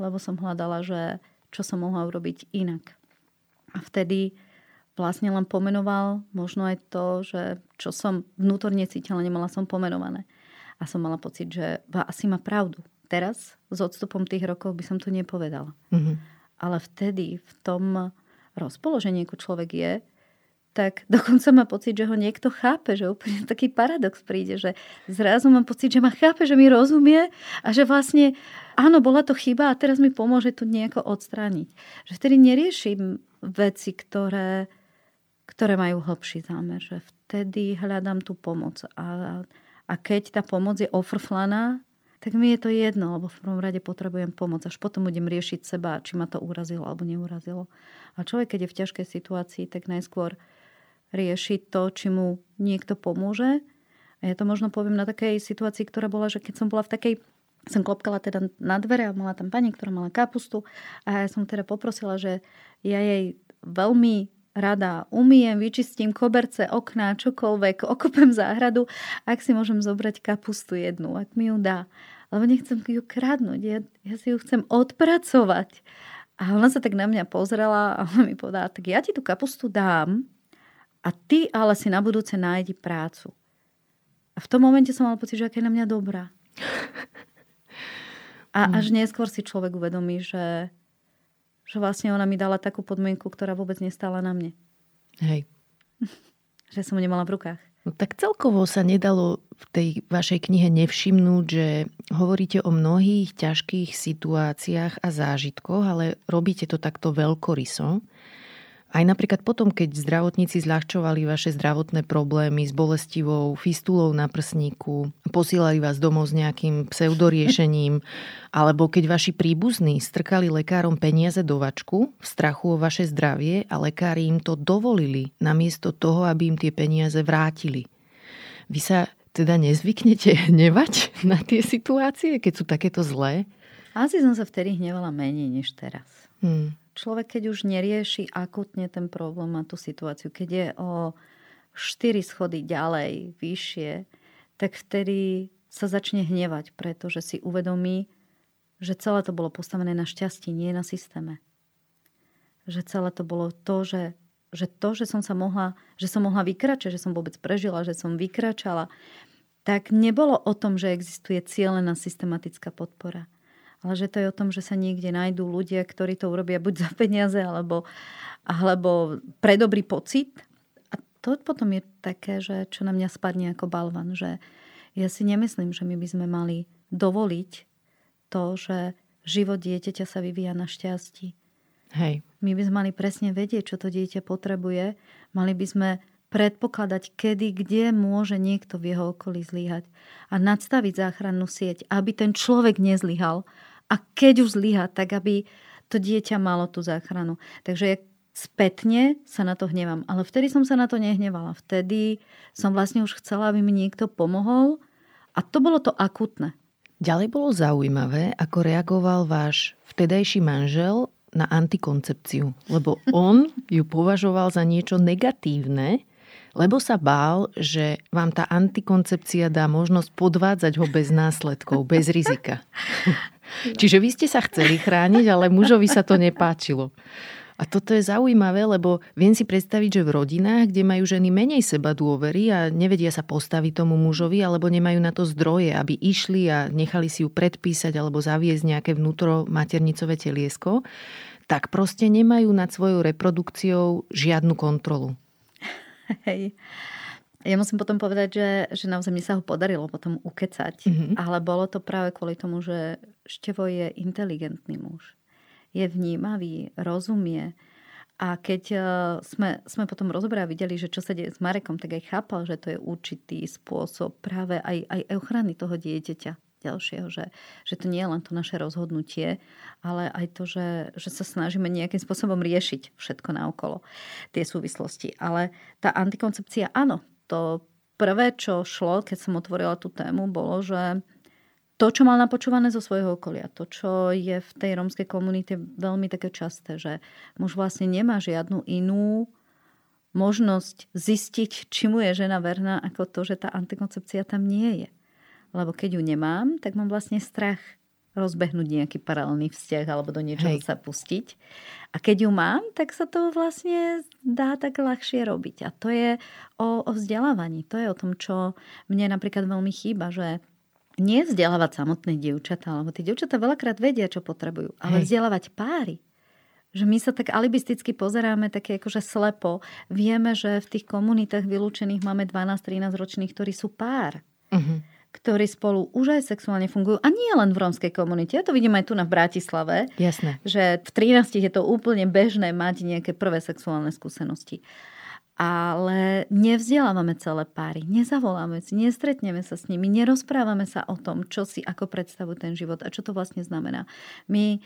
[SPEAKER 2] Lebo som hľadala, že čo som mohla urobiť inak. A vtedy vlastne len pomenoval možno aj to, že čo som vnútorne cítila, nemala som pomenované. A som mala pocit, že asi má pravdu. Teraz, s odstupom tých rokov, by som to nepovedala. Mm-hmm. Ale vtedy, v tom rozpoložení, ako človek je, tak dokonca má pocit, že ho niekto chápe, že úplne taký paradox príde, že zrazu mám pocit, že ma chápe, že mi rozumie a že vlastne áno, bola to chyba a teraz mi pomôže to nejako odstrániť. Že vtedy neriešim veci, ktoré, ktoré majú hlbší zámer, že vtedy hľadám tú pomoc a, a keď tá pomoc je ofrflaná, tak mi je to jedno, lebo v prvom rade potrebujem pomoc. Až potom budem riešiť seba, či ma to urazilo alebo neurazilo. A človek, keď je v ťažkej situácii, tak najskôr riešiť to, či mu niekto pomôže. A ja to možno poviem na takej situácii, ktorá bola, že keď som bola v takej som klopkala teda na dvere a mala tam pani, ktorá mala kapustu a ja som teda poprosila, že ja jej veľmi rada umiem, vyčistím koberce, okná, čokoľvek, okopem záhradu, ak si môžem zobrať kapustu jednu, ak mi ju dá. Lebo nechcem ju kradnúť, ja, ja si ju chcem odpracovať. A ona sa tak na mňa pozrela a ona mi povedala, tak ja ti tú kapustu dám, a ty ale si na budúce nájdi prácu. A v tom momente som mal pocit, že aká je na mňa dobrá. A mm. až neskôr si človek uvedomí, že, že vlastne ona mi dala takú podmienku, ktorá vôbec nestála na mne.
[SPEAKER 1] Hej.
[SPEAKER 2] že som nemala v rukách.
[SPEAKER 1] No tak celkovo sa nedalo v tej vašej knihe nevšimnúť, že hovoríte o mnohých ťažkých situáciách a zážitkoch, ale robíte to takto veľkoryso. Aj napríklad potom, keď zdravotníci zľahčovali vaše zdravotné problémy s bolestivou fistulou na prsníku, posielali vás domov s nejakým pseudoriešením, alebo keď vaši príbuzní strkali lekárom peniaze do vačku v strachu o vaše zdravie a lekári im to dovolili, namiesto toho, aby im tie peniaze vrátili. Vy sa teda nezvyknete hnevať na tie situácie, keď sú takéto zlé?
[SPEAKER 2] Asi som sa vtedy hnevala menej než teraz. Hmm človek, keď už nerieši akutne ten problém a tú situáciu, keď je o 4 schody ďalej, vyššie, tak vtedy sa začne hnevať, pretože si uvedomí, že celé to bolo postavené na šťastí, nie na systéme. Že celé to bolo to, že, že to, že som sa mohla, že som mohla vykračať, že som vôbec prežila, že som vykračala, tak nebolo o tom, že existuje cieľená systematická podpora ale že to je o tom, že sa niekde nájdú ľudia, ktorí to urobia buď za peniaze, alebo, alebo pre dobrý pocit. A to potom je také, že čo na mňa spadne ako balvan, že ja si nemyslím, že my by sme mali dovoliť to, že život dieťaťa sa vyvíja na šťastí.
[SPEAKER 1] Hej.
[SPEAKER 2] My by sme mali presne vedieť, čo to dieťa potrebuje. Mali by sme predpokladať, kedy, kde môže niekto v jeho okolí zlyhať. A nadstaviť záchrannú sieť, aby ten človek nezlyhal, a keď už zlyha, tak aby to dieťa malo tú záchranu. Takže spätne sa na to hnevám. Ale vtedy som sa na to nehnevala. Vtedy som vlastne už chcela, aby mi niekto pomohol a to bolo to akutné.
[SPEAKER 1] Ďalej bolo zaujímavé, ako reagoval váš vtedajší manžel na antikoncepciu, lebo on ju považoval za niečo negatívne, lebo sa bál, že vám tá antikoncepcia dá možnosť podvádzať ho bez následkov, bez rizika. Čiže vy ste sa chceli chrániť, ale mužovi sa to nepáčilo. A toto je zaujímavé, lebo viem si predstaviť, že v rodinách, kde majú ženy menej seba dôvery a nevedia sa postaviť tomu mužovi, alebo nemajú na to zdroje, aby išli a nechali si ju predpísať alebo zaviesť nejaké vnútro maternicové teliesko, tak proste nemajú nad svojou reprodukciou žiadnu kontrolu.
[SPEAKER 2] Hej. Ja musím potom povedať, že, že naozaj mi sa ho podarilo potom ukecať, mm-hmm. ale bolo to práve kvôli tomu, že Števo je inteligentný muž. Je vnímavý, rozumie. A keď e, sme, sme potom rozobrali a videli, že čo sa deje s Marekom, tak aj chápal, že to je určitý spôsob práve aj, aj ochrany toho dieťaťa ďalšieho, že, že to nie je len to naše rozhodnutie, ale aj to, že, že sa snažíme nejakým spôsobom riešiť všetko naokolo, tie súvislosti. Ale tá antikoncepcia, áno, to prvé, čo šlo, keď som otvorila tú tému, bolo, že to, čo mal napočúvané zo svojho okolia, to, čo je v tej rómskej komunite veľmi také časté, že muž vlastne nemá žiadnu inú možnosť zistiť, či mu je žena verná, ako to, že tá antikoncepcia tam nie je. Lebo keď ju nemám, tak mám vlastne strach, rozbehnúť nejaký paralelný vzťah alebo do niečoho Hej. sa pustiť. A keď ju mám, tak sa to vlastne dá tak ľahšie robiť. A to je o, o vzdelávaní. To je o tom, čo mne napríklad veľmi chýba, že nie vzdelávať samotné dievčatá, lebo tie dievčatá veľakrát vedia, čo potrebujú, ale Hej. vzdelávať páry. Že my sa tak alibisticky pozeráme, také akože slepo. Vieme, že v tých komunitách vylúčených máme 12-13 ročných, ktorí sú pár. Uh-huh ktorí spolu už aj sexuálne fungujú. A nie len v rómskej komunite. Ja to vidím aj tu na Bratislave.
[SPEAKER 1] Jasné.
[SPEAKER 2] Že v 13 je to úplne bežné mať nejaké prvé sexuálne skúsenosti. Ale nevzdelávame celé páry, nezavoláme si, nestretneme sa s nimi, nerozprávame sa o tom, čo si ako predstavujú ten život a čo to vlastne znamená. My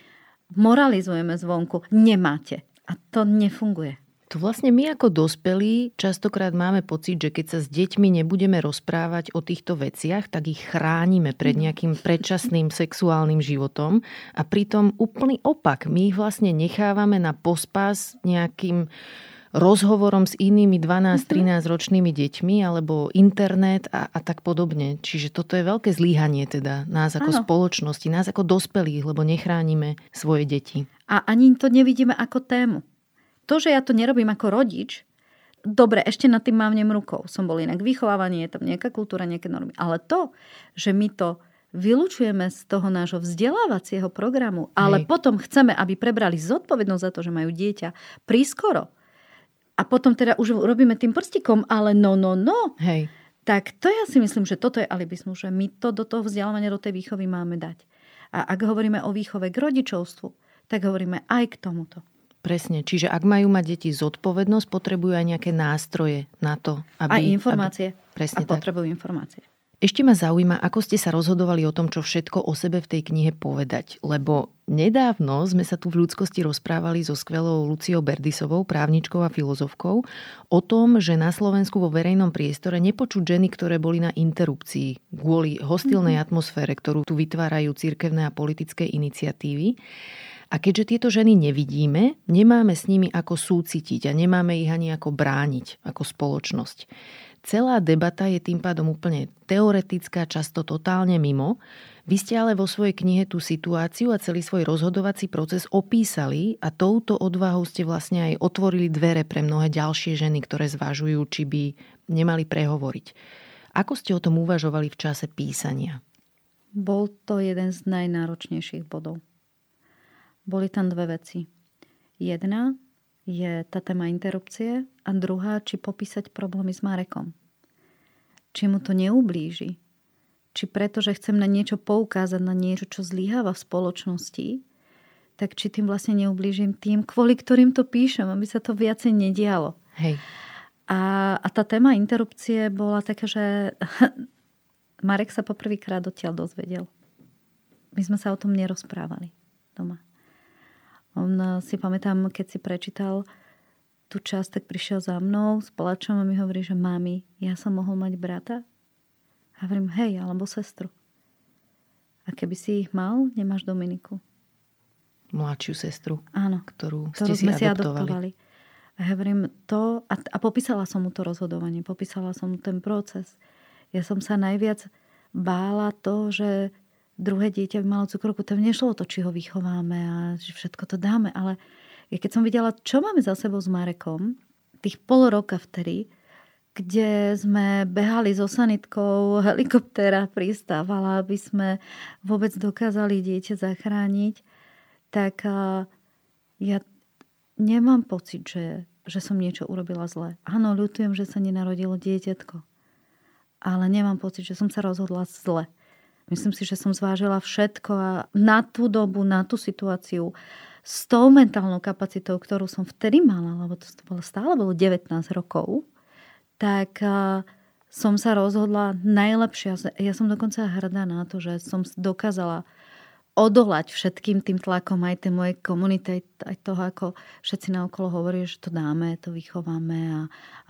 [SPEAKER 2] moralizujeme zvonku, nemáte. A to nefunguje.
[SPEAKER 1] To vlastne my ako dospelí častokrát máme pocit, že keď sa s deťmi nebudeme rozprávať o týchto veciach, tak ich chránime pred mhm. nejakým predčasným sexuálnym životom a pritom úplný opak. My ich vlastne nechávame na pospas nejakým rozhovorom s inými 12-13 mhm. ročnými deťmi alebo internet a, a tak podobne. Čiže toto je veľké zlíhanie teda nás ako ano. spoločnosti, nás ako dospelých, lebo nechránime svoje deti.
[SPEAKER 2] A ani to nevidíme ako tému to, že ja to nerobím ako rodič, dobre, ešte nad tým mávnem rukou. Som bol inak vychovávanie, je tam nejaká kultúra, nejaké normy. Ale to, že my to vylúčujeme z toho nášho vzdelávacieho programu, ale Hej. potom chceme, aby prebrali zodpovednosť za to, že majú dieťa prískoro. A potom teda už robíme tým prstikom, ale no, no, no.
[SPEAKER 1] Hej.
[SPEAKER 2] Tak to ja si myslím, že toto je alibizmus, že my to do toho vzdelávania, do tej výchovy máme dať. A ak hovoríme o výchove k rodičovstvu, tak hovoríme aj k tomuto.
[SPEAKER 1] Presne, čiže ak majú mať deti zodpovednosť, potrebujú aj nejaké nástroje na to,
[SPEAKER 2] aby... Aj informácie. Aby, presne a tak. potrebujú informácie.
[SPEAKER 1] Ešte ma zaujíma, ako ste sa rozhodovali o tom, čo všetko o sebe v tej knihe povedať. Lebo nedávno sme sa tu v ľudskosti rozprávali so skvelou Luciou Berdisovou, právničkou a filozofkou, o tom, že na Slovensku vo verejnom priestore nepočuť ženy, ktoré boli na interrupcii kvôli hostilnej mm-hmm. atmosfére, ktorú tu vytvárajú cirkevné a politické iniciatívy. A keďže tieto ženy nevidíme, nemáme s nimi ako súcitiť a nemáme ich ani ako brániť ako spoločnosť. Celá debata je tým pádom úplne teoretická, často totálne mimo. Vy ste ale vo svojej knihe tú situáciu a celý svoj rozhodovací proces opísali a touto odvahou ste vlastne aj otvorili dvere pre mnohé ďalšie ženy, ktoré zvažujú, či by nemali prehovoriť. Ako ste o tom uvažovali v čase písania?
[SPEAKER 2] Bol to jeden z najnáročnejších bodov boli tam dve veci. Jedna je tá téma interrupcie a druhá, či popísať problémy s Marekom. Či mu to neublíži. Či preto, že chcem na niečo poukázať, na niečo, čo zlyháva v spoločnosti, tak či tým vlastne neublížim tým, kvôli ktorým to píšem, aby sa to viacej nedialo.
[SPEAKER 1] Hej.
[SPEAKER 2] A, a tá téma interrupcie bola taká, že Marek sa poprvýkrát odtiaľ dozvedel. My sme sa o tom nerozprávali doma. On eh, si pamätám, keď si prečítal tú časť, tak prišiel za mnou s plačom a mi hovorí, že mami, ja som mohol mať brata? A hovorím, hej, alebo sestru. A keby si ich mal, nemáš Dominiku.
[SPEAKER 1] Mladšiu sestru.
[SPEAKER 2] Áno.
[SPEAKER 1] Ktorú, ktorú ste sme si adoptovali.
[SPEAKER 2] A hovorím to, a, a popísala som mu to rozhodovanie, popísala som mu ten proces. Ja som sa najviac bála to, že druhé dieťa by malo cukrovku, to nešlo to, či ho vychováme a že všetko to dáme, ale keď som videla, čo máme za sebou s Marekom, tých pol roka vtedy, kde sme behali so sanitkou, helikoptéra pristávala, aby sme vôbec dokázali dieťa zachrániť, tak ja nemám pocit, že, že som niečo urobila zle. Áno, ľutujem, že sa nenarodilo dieťatko. Ale nemám pocit, že som sa rozhodla zle. Myslím si, že som zvážila všetko a na tú dobu, na tú situáciu s tou mentálnou kapacitou, ktorú som vtedy mala, lebo to bolo, stále bolo 19 rokov, tak som sa rozhodla najlepšie. Ja som dokonca hrdá na to, že som dokázala odolať všetkým tým tlakom aj tej mojej komunity, aj toho, ako všetci naokolo hovorí, že to dáme, to vychováme a,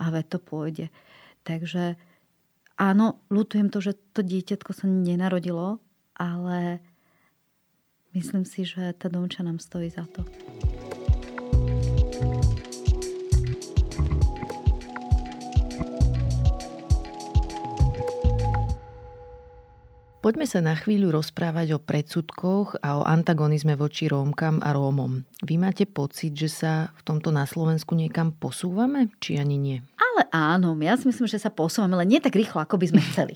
[SPEAKER 2] a ve to pôjde. Takže áno, lutujem to, že to dieťatko sa nenarodilo, ale myslím si, že tá domča nám stojí za to.
[SPEAKER 1] Poďme sa na chvíľu rozprávať o predsudkoch a o antagonizme voči Rómkam a Rómom. Vy máte pocit, že sa v tomto na Slovensku niekam posúvame, či ani nie?
[SPEAKER 2] Ale áno, ja si myslím, že sa posúvame, ale nie tak rýchlo, ako by sme chceli.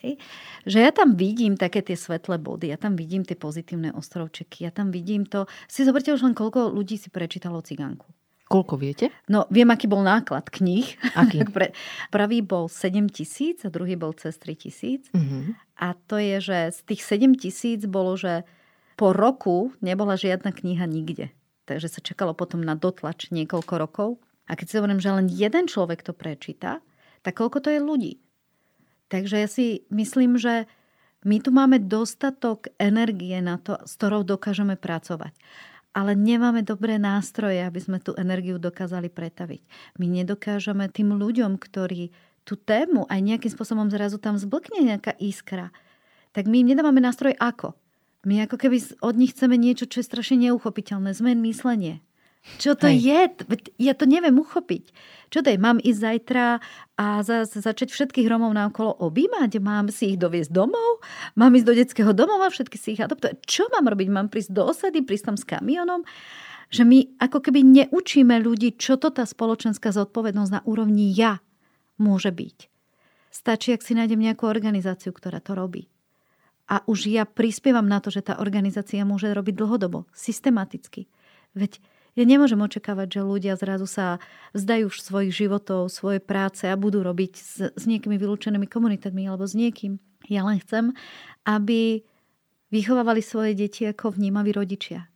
[SPEAKER 2] že ja tam vidím také tie svetlé body, ja tam vidím tie pozitívne ostrovčeky, ja tam vidím to... Si zoberte už len, koľko ľudí si prečítalo cigánku.
[SPEAKER 1] Koľko viete?
[SPEAKER 2] No, viem, aký bol náklad kníh.
[SPEAKER 1] Aký?
[SPEAKER 2] Prvý bol 7 tisíc a druhý bol cez 3 tisíc. Uh-huh. A to je, že z tých 7 tisíc bolo, že po roku nebola žiadna kniha nikde. Takže sa čakalo potom na dotlač niekoľko rokov. A keď si hovorím, že len jeden človek to prečíta, tak koľko to je ľudí? Takže ja si myslím, že my tu máme dostatok energie na to, s ktorou dokážeme pracovať ale nemáme dobré nástroje, aby sme tú energiu dokázali pretaviť. My nedokážeme tým ľuďom, ktorí tú tému aj nejakým spôsobom zrazu tam zblkne nejaká iskra, tak my im nedávame nástroj ako. My ako keby od nich chceme niečo, čo je strašne neuchopiteľné. Zmen myslenie. Čo to Hej. je? Ja to neviem uchopiť. Čo to je? Mám ísť zajtra a za, začať všetkých Romov naokolo objímať? Mám si ich doviezť domov? Mám ísť do detského domova? Všetky si ich adoptovať? Čo mám robiť? Mám prísť do osady? Prísť tam s kamionom? Že my ako keby neučíme ľudí, čo to tá spoločenská zodpovednosť na úrovni ja môže byť. Stačí, ak si nájdem nejakú organizáciu, ktorá to robí. A už ja prispievam na to, že tá organizácia môže robiť dlhodobo, systematicky. Veď ja nemôžem očakávať, že ľudia zrazu sa vzdajú svojich životov, svoje práce a budú robiť s, s nejakými vylúčenými komunitami alebo s niekým. Ja len chcem, aby vychovávali svoje deti ako vnímaví rodičia.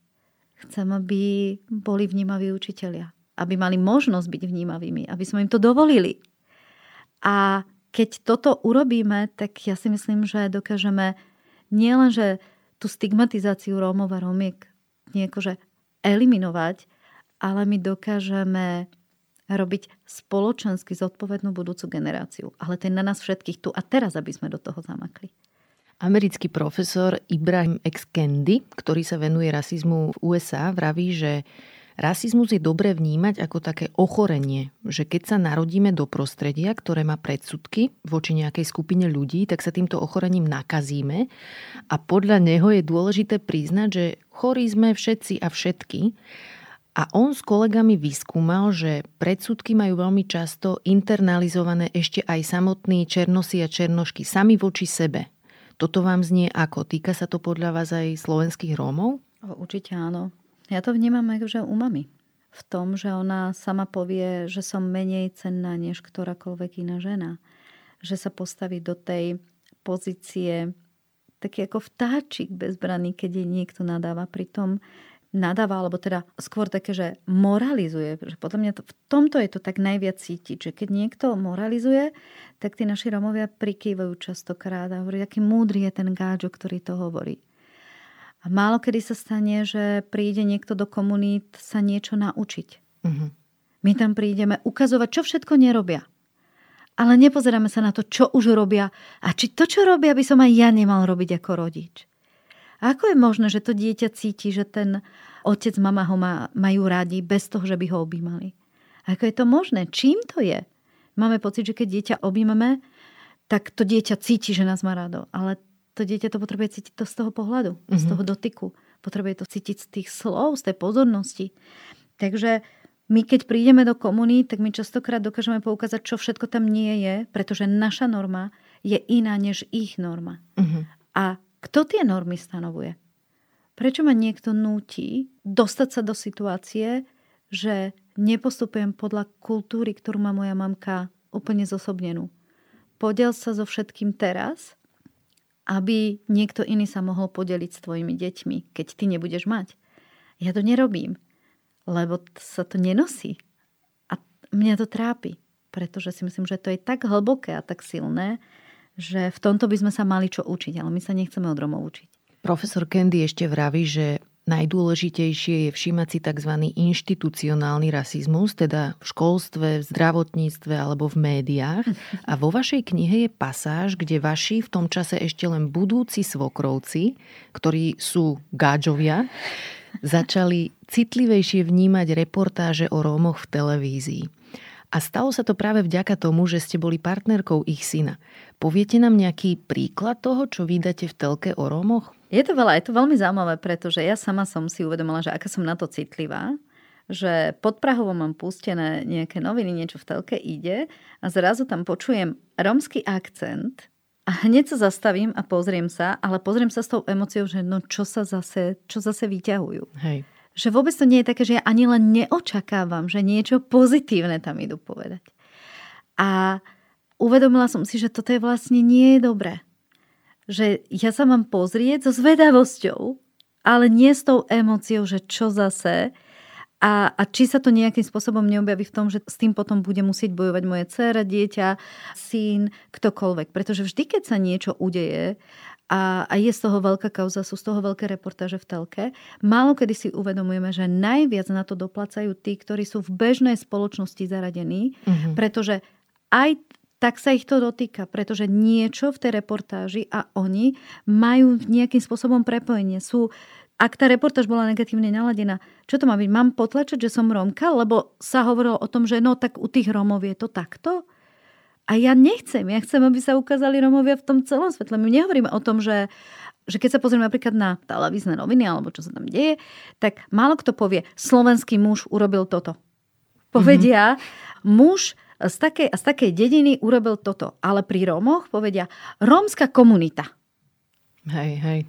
[SPEAKER 2] Chcem, aby boli vnímaví učitelia. Aby mali možnosť byť vnímavými. Aby sme im to dovolili. A keď toto urobíme, tak ja si myslím, že dokážeme nielenže tú stigmatizáciu Rómov a Rómiek niekože eliminovať, ale my dokážeme robiť spoločensky zodpovednú budúcu generáciu. Ale to je na nás všetkých tu a teraz, aby sme do toho zamakli.
[SPEAKER 1] Americký profesor Ibrahim X. Kendi, ktorý sa venuje rasizmu v USA, vraví, že rasizmus je dobre vnímať ako také ochorenie, že keď sa narodíme do prostredia, ktoré má predsudky voči nejakej skupine ľudí, tak sa týmto ochorením nakazíme a podľa neho je dôležité priznať, že chorí sme všetci a všetky a on s kolegami vyskúmal, že predsudky majú veľmi často internalizované ešte aj samotní černosi a černošky sami voči sebe. Toto vám znie ako? Týka sa to podľa vás aj slovenských Rómov?
[SPEAKER 2] Určite áno. Ja to vnímam že u mami. V tom, že ona sama povie, že som menej cenná než ktorákoľvek iná žena. Že sa postaví do tej pozície taký ako vtáčik bezbraný, keď jej niekto nadáva. Pritom nadáva, alebo teda skôr také, že moralizuje. Podľa mňa to, v tomto je to tak najviac cítiť, že keď niekto moralizuje, tak tí naši Romovia prikývajú častokrát a hovorí, aký múdry je ten gáčo, ktorý to hovorí. A málo kedy sa stane, že príde niekto do komunít sa niečo naučiť. Uh-huh. My tam prídeme ukazovať, čo všetko nerobia. Ale nepozeráme sa na to, čo už robia a či to, čo robia, by som aj ja nemal robiť ako rodič. A ako je možné, že to dieťa cíti, že ten otec, mama ho má, majú radi bez toho, že by ho objímali? Ako je to možné? Čím to je? Máme pocit, že keď dieťa objímame, tak to dieťa cíti, že nás má rado. Ale to dieťa to potrebuje cítiť to z toho pohľadu, mm-hmm. z mhm. toho dotyku. Potrebuje to cítiť z tých slov, z tej pozornosti. Takže my keď prídeme do komuny, tak my častokrát dokážeme poukázať, čo všetko tam nie je, pretože naša norma je iná než ich norma. Mm-hmm. A kto tie normy stanovuje? Prečo ma niekto núti dostať sa do situácie, že nepostupujem podľa kultúry, ktorú má moja mamka úplne zosobnenú? Podiel sa so všetkým teraz, aby niekto iný sa mohol podeliť s tvojimi deťmi, keď ty nebudeš mať. Ja to nerobím, lebo sa to nenosí. A mňa to trápi, pretože si myslím, že to je tak hlboké a tak silné, že v tomto by sme sa mali čo učiť, ale my sa nechceme od Romov učiť.
[SPEAKER 1] Profesor Kendy ešte vraví, že najdôležitejšie je všímať si tzv. inštitucionálny rasizmus, teda v školstve, v zdravotníctve alebo v médiách. A vo vašej knihe je pasáž, kde vaši v tom čase ešte len budúci svokrovci, ktorí sú gáčovia, začali citlivejšie vnímať reportáže o Rómoch v televízii. A stalo sa to práve vďaka tomu, že ste boli partnerkou ich syna. Poviete nám nejaký príklad toho, čo vydáte v telke o Rómoch?
[SPEAKER 2] Je to veľa, je to veľmi zaujímavé, pretože ja sama som si uvedomila, že aká som na to citlivá že pod Prahovom mám pustené nejaké noviny, niečo v telke ide a zrazu tam počujem romský akcent a hneď sa zastavím a pozriem sa, ale pozriem sa s tou emociou, že no čo sa zase, čo zase vyťahujú.
[SPEAKER 1] Hej.
[SPEAKER 2] Že vôbec to nie je také, že ja ani len neočakávam, že niečo pozitívne tam idú povedať. A uvedomila som si, že toto je vlastne nie je dobré. Že ja sa mám pozrieť so zvedavosťou, ale nie s tou emóciou, že čo zase, a, a či sa to nejakým spôsobom neobjaví v tom, že s tým potom bude musieť bojovať moje dcera, dieťa, syn, ktokoľvek. Pretože vždy, keď sa niečo udeje a, a je z toho veľká kauza, sú z toho veľké reportáže v telke, málo kedy si uvedomujeme, že najviac na to doplacajú tí, ktorí sú v bežnej spoločnosti zaradení, mm-hmm. pretože aj tak sa ich to dotýka, pretože niečo v tej reportáži a oni majú nejakým spôsobom prepojenie. Sú, ak tá reportáž bola negatívne naladená, čo to má byť? Mám potlačať, že som Rómka? Lebo sa hovorilo o tom, že no tak u tých Rómov je to takto? A ja nechcem. Ja chcem, aby sa ukázali Rómovia v tom celom svetle. My nehovoríme o tom, že, že keď sa pozrieme napríklad na televízne noviny alebo čo sa tam deje, tak málo kto povie, slovenský muž urobil toto. Povedia, mm-hmm. muž z takej, z takej dediny urobil toto. Ale pri Rómoch povedia, rómska komunita.
[SPEAKER 1] Hej, hej.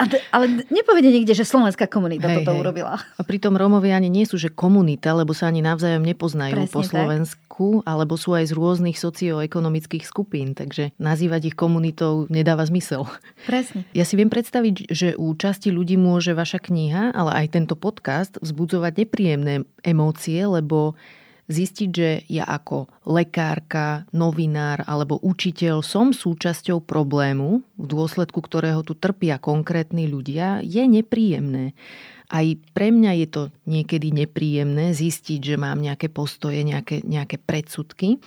[SPEAKER 2] A, ale nepovede nikde, že slovenská komunita hej, toto hej. urobila.
[SPEAKER 1] A pritom Rómovia ani nie sú, že komunita, lebo sa ani navzájom nepoznajú Presne po Slovensku, tak. alebo sú aj z rôznych socioekonomických skupín, takže nazývať ich komunitou nedáva zmysel.
[SPEAKER 2] Presne.
[SPEAKER 1] Ja si viem predstaviť, že u časti ľudí môže vaša kniha, ale aj tento podcast vzbudzovať nepríjemné emócie, lebo zistiť, že ja ako lekárka, novinár alebo učiteľ som súčasťou problému, v dôsledku ktorého tu trpia konkrétni ľudia, je nepríjemné. Aj pre mňa je to niekedy nepríjemné zistiť, že mám nejaké postoje, nejaké, nejaké predsudky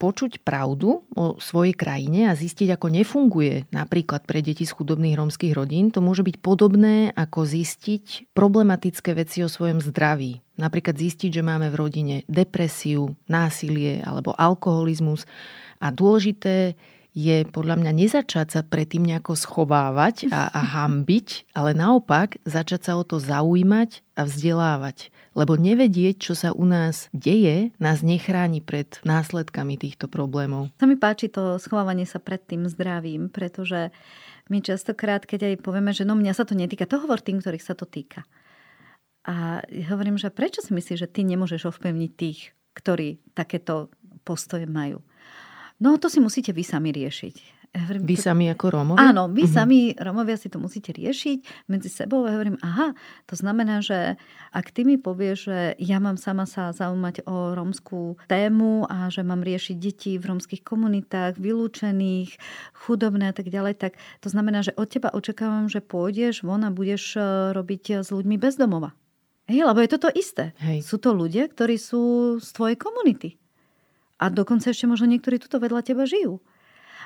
[SPEAKER 1] počuť pravdu o svojej krajine a zistiť, ako nefunguje napríklad pre deti z chudobných rómskych rodín, to môže byť podobné ako zistiť problematické veci o svojom zdraví. Napríklad zistiť, že máme v rodine depresiu, násilie alebo alkoholizmus. A dôležité je podľa mňa nezačať sa predtým nejako schovávať a, a hambiť, ale naopak začať sa o to zaujímať a vzdelávať. Lebo nevedieť, čo sa u nás deje, nás nechráni pred následkami týchto problémov.
[SPEAKER 2] Sa mi páči to schovávanie sa pred tým zdravím, pretože my častokrát, keď aj povieme, že no mňa sa to netýka, to hovor tým, ktorých sa to týka. A hovorím, že prečo si myslíš, že ty nemôžeš ovplyvniť tých, ktorí takéto postoje majú? No to si musíte vy sami riešiť.
[SPEAKER 1] Hovorím, vy sami ako Rómovia?
[SPEAKER 2] Áno, vy uh-huh. sami Rómovia si to musíte riešiť medzi sebou. A hovorím, aha, to znamená, že ak ty mi povieš, že ja mám sama sa zaujímať o rómskú tému a že mám riešiť deti v rómskych komunitách, vylúčených, chudobné a tak ďalej, tak to znamená, že od teba očakávam, že pôjdeš von a budeš e, robiť s ľuďmi bezdomova. Hej, lebo je to to isté.
[SPEAKER 1] Hej.
[SPEAKER 2] Sú to ľudia, ktorí sú z tvojej komunity. A dokonca ešte možno niektorí tuto vedľa teba žijú.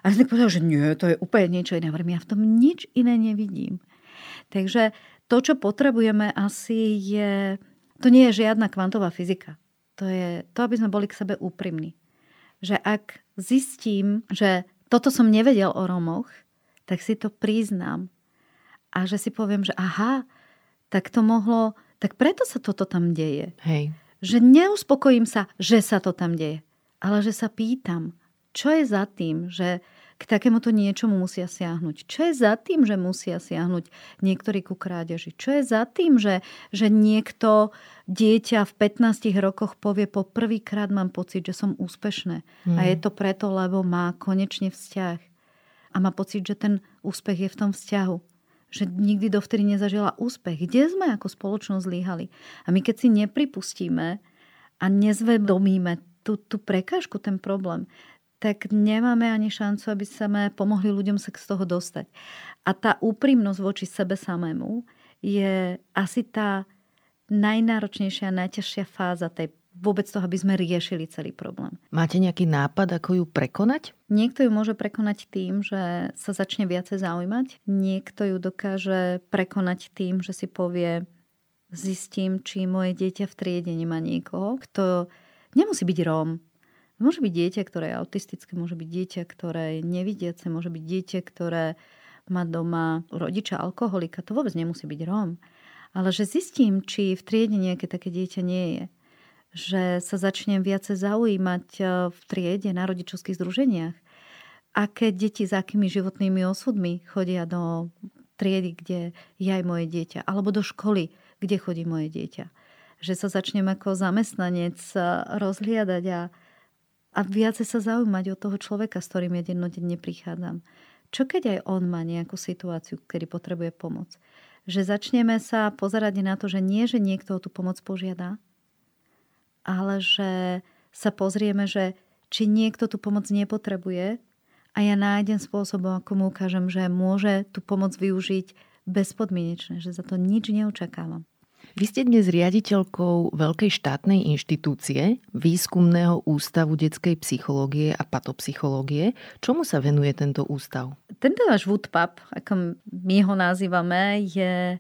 [SPEAKER 2] A ja povedal, že nie, to je úplne niečo iné. Ja v tom nič iné nevidím. Takže to, čo potrebujeme asi je... To nie je žiadna kvantová fyzika. To je to, aby sme boli k sebe úprimní. Že ak zistím, že toto som nevedel o Romoch, tak si to priznám. A že si poviem, že aha, tak to mohlo... Tak preto sa toto tam deje.
[SPEAKER 1] Hej.
[SPEAKER 2] Že neuspokojím sa, že sa to tam deje ale že sa pýtam, čo je za tým, že k takémuto niečomu musia siahnuť? Čo je za tým, že musia siahnuť niektorí ku krádeži? Čo je za tým, že, že niekto dieťa v 15 rokoch povie po prvýkrát mám pocit, že som úspešné. Hmm. A je to preto, lebo má konečne vzťah. A má pocit, že ten úspech je v tom vzťahu. Že nikdy dovtedy nezažila úspech. Kde sme ako spoločnosť líhali? A my keď si nepripustíme a nezvedomíme tú, tú prekážku, ten problém, tak nemáme ani šancu, aby sme pomohli ľuďom sa z toho dostať. A tá úprimnosť voči sebe samému je asi tá najnáročnejšia a najťažšia fáza tej vôbec toho, aby sme riešili celý problém.
[SPEAKER 1] Máte nejaký nápad, ako ju prekonať?
[SPEAKER 2] Niekto ju môže prekonať tým, že sa začne viacej zaujímať. Niekto ju dokáže prekonať tým, že si povie, zistím, či moje dieťa v triede nemá niekoho, kto nemusí byť Róm. Môže byť dieťa, ktoré je autistické, môže byť dieťa, ktoré je nevidiace, môže byť dieťa, ktoré má doma rodiča alkoholika. To vôbec nemusí byť Róm. Ale že zistím, či v triede nejaké také dieťa nie je. Že sa začnem viacej zaujímať e, v triede na rodičovských združeniach. Aké deti s akými životnými osudmi chodia do triedy, kde je aj moje dieťa. Alebo do školy, kde chodí moje dieťa. Že sa začnem ako zamestnanec e, rozhliadať a a viacej sa zaujímať o toho človeka, s ktorým ja dennodenne prichádzam. Čo keď aj on má nejakú situáciu, kedy potrebuje pomoc? Že začneme sa pozerať na to, že nie, že niekto o tú pomoc požiada, ale že sa pozrieme, že či niekto tú pomoc nepotrebuje a ja nájdem spôsobom, ako mu ukážem, že môže tú pomoc využiť bezpodmienečne, že za to nič neočakávam.
[SPEAKER 1] Vy ste dnes riaditeľkou veľkej štátnej inštitúcie, Výskumného ústavu detskej psychológie a patopsychológie. Čomu sa venuje tento ústav?
[SPEAKER 2] Tento náš Woodpub, ako my ho nazývame, je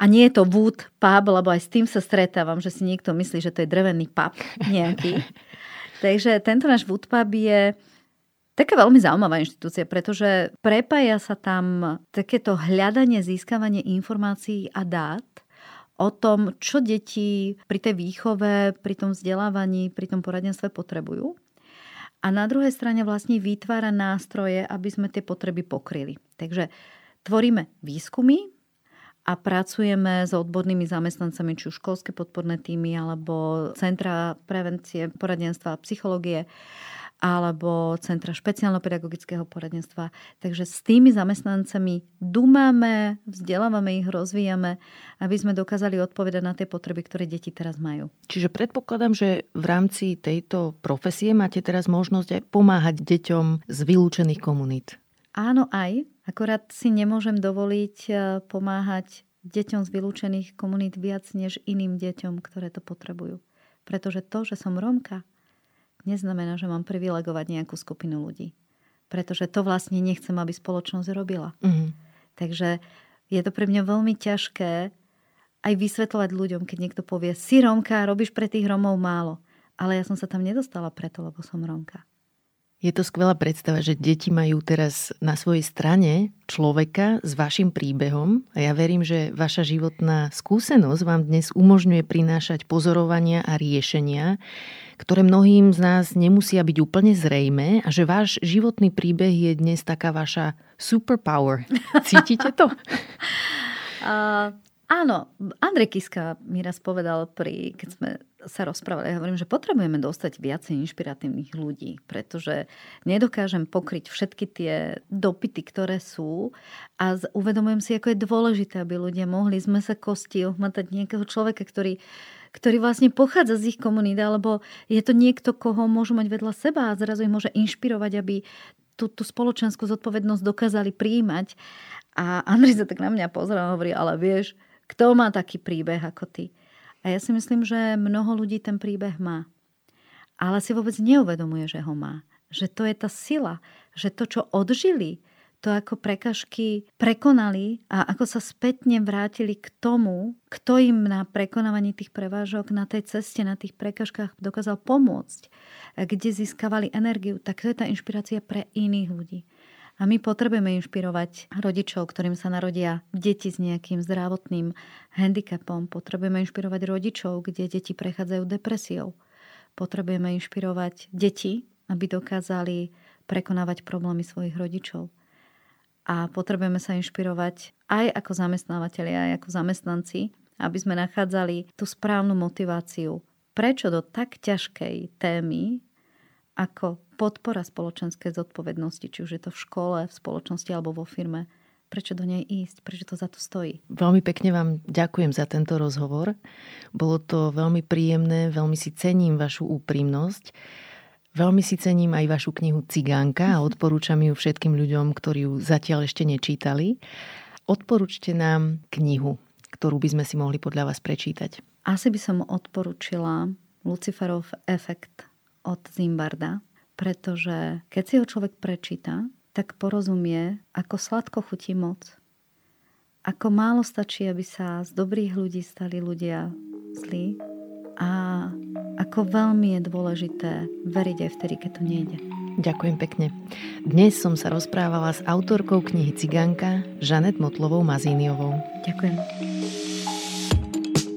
[SPEAKER 2] a nie je to wood pub, lebo aj s tým sa stretávam, že si niekto myslí, že to je drevený pub nejaký. Takže tento náš woodpub je taká veľmi zaujímavá inštitúcia, pretože prepája sa tam takéto hľadanie, získavanie informácií a dát o tom, čo deti pri tej výchove, pri tom vzdelávaní, pri tom poradenstve potrebujú. A na druhej strane vlastne vytvára nástroje, aby sme tie potreby pokryli. Takže tvoríme výskumy a pracujeme s odbornými zamestnancami, či už školské podporné týmy alebo centra prevencie, poradenstva a psychológie alebo Centra špeciálno-pedagogického poradenstva. Takže s tými zamestnancami dumáme, vzdelávame ich, rozvíjame, aby sme dokázali odpovedať na tie potreby, ktoré deti teraz majú.
[SPEAKER 1] Čiže predpokladám, že v rámci tejto profesie máte teraz možnosť aj pomáhať deťom z vylúčených komunít.
[SPEAKER 2] Áno, aj. Akorát si nemôžem dovoliť e, pomáhať deťom z vylúčených komunít viac než iným deťom, ktoré to potrebujú. Pretože to, že som Rómka, neznamená, že mám privilegovať nejakú skupinu ľudí. Pretože to vlastne nechcem, aby spoločnosť robila. Mm-hmm. Takže je to pre mňa veľmi ťažké aj vysvetľovať ľuďom, keď niekto povie, si Romka, robíš pre tých Romov málo. Ale ja som sa tam nedostala preto, lebo som Romka.
[SPEAKER 1] Je to skvelá predstava, že deti majú teraz na svojej strane človeka s vašim príbehom a ja verím, že vaša životná skúsenosť vám dnes umožňuje prinášať pozorovania a riešenia, ktoré mnohým z nás nemusia byť úplne zrejme a že váš životný príbeh je dnes taká vaša superpower. Cítite to?
[SPEAKER 2] Uh, áno, Andrej Kiska mi raz povedal, pri, keď sme sa rozprávali. Ja hovorím, že potrebujeme dostať viacej inšpiratívnych ľudí, pretože nedokážem pokryť všetky tie dopity, ktoré sú a uvedomujem si, ako je dôležité, aby ľudia mohli z mesa kosti ohmatať nejakého človeka, ktorý ktorý vlastne pochádza z ich komunity, alebo je to niekto, koho môžu mať vedľa seba a zrazu ich môže inšpirovať, aby tú, tú spoločenskú zodpovednosť dokázali príjmať. A Andrej sa tak na mňa pozrel a hovorí, ale vieš, kto má taký príbeh ako ty? A ja si myslím, že mnoho ľudí ten príbeh má. Ale si vôbec neuvedomuje, že ho má. Že to je tá sila. Že to, čo odžili, to ako prekažky prekonali a ako sa spätne vrátili k tomu, kto im na prekonávaní tých prevážok na tej ceste, na tých prekažkách dokázal pomôcť, kde získavali energiu, tak to je tá inšpirácia pre iných ľudí. A my potrebujeme inšpirovať rodičov, ktorým sa narodia deti s nejakým zdravotným handicapom. Potrebujeme inšpirovať rodičov, kde deti prechádzajú depresiou. Potrebujeme inšpirovať deti, aby dokázali prekonávať problémy svojich rodičov. A potrebujeme sa inšpirovať aj ako zamestnávateľi, aj ako zamestnanci, aby sme nachádzali tú správnu motiváciu. Prečo do tak ťažkej témy, ako podpora spoločenskej zodpovednosti, či už je to v škole, v spoločnosti alebo vo firme. Prečo do nej ísť? Prečo to za to stojí?
[SPEAKER 1] Veľmi pekne vám ďakujem za tento rozhovor. Bolo to veľmi príjemné, veľmi si cením vašu úprimnosť. Veľmi si cením aj vašu knihu Cigánka a odporúčam ju všetkým ľuďom, ktorí ju zatiaľ ešte nečítali. Odporúčte nám knihu, ktorú by sme si mohli podľa vás prečítať.
[SPEAKER 2] Asi by som odporúčila Luciferov efekt od Zimbarda pretože keď si ho človek prečíta, tak porozumie, ako sladko chutí moc. Ako málo stačí, aby sa z dobrých ľudí stali ľudia zlí. a ako veľmi je dôležité veriť aj vtedy, keď to nejde.
[SPEAKER 1] Ďakujem pekne. Dnes som sa rozprávala s autorkou knihy Ciganka, Žanet Motlovou Mazíniovou.
[SPEAKER 2] Ďakujem.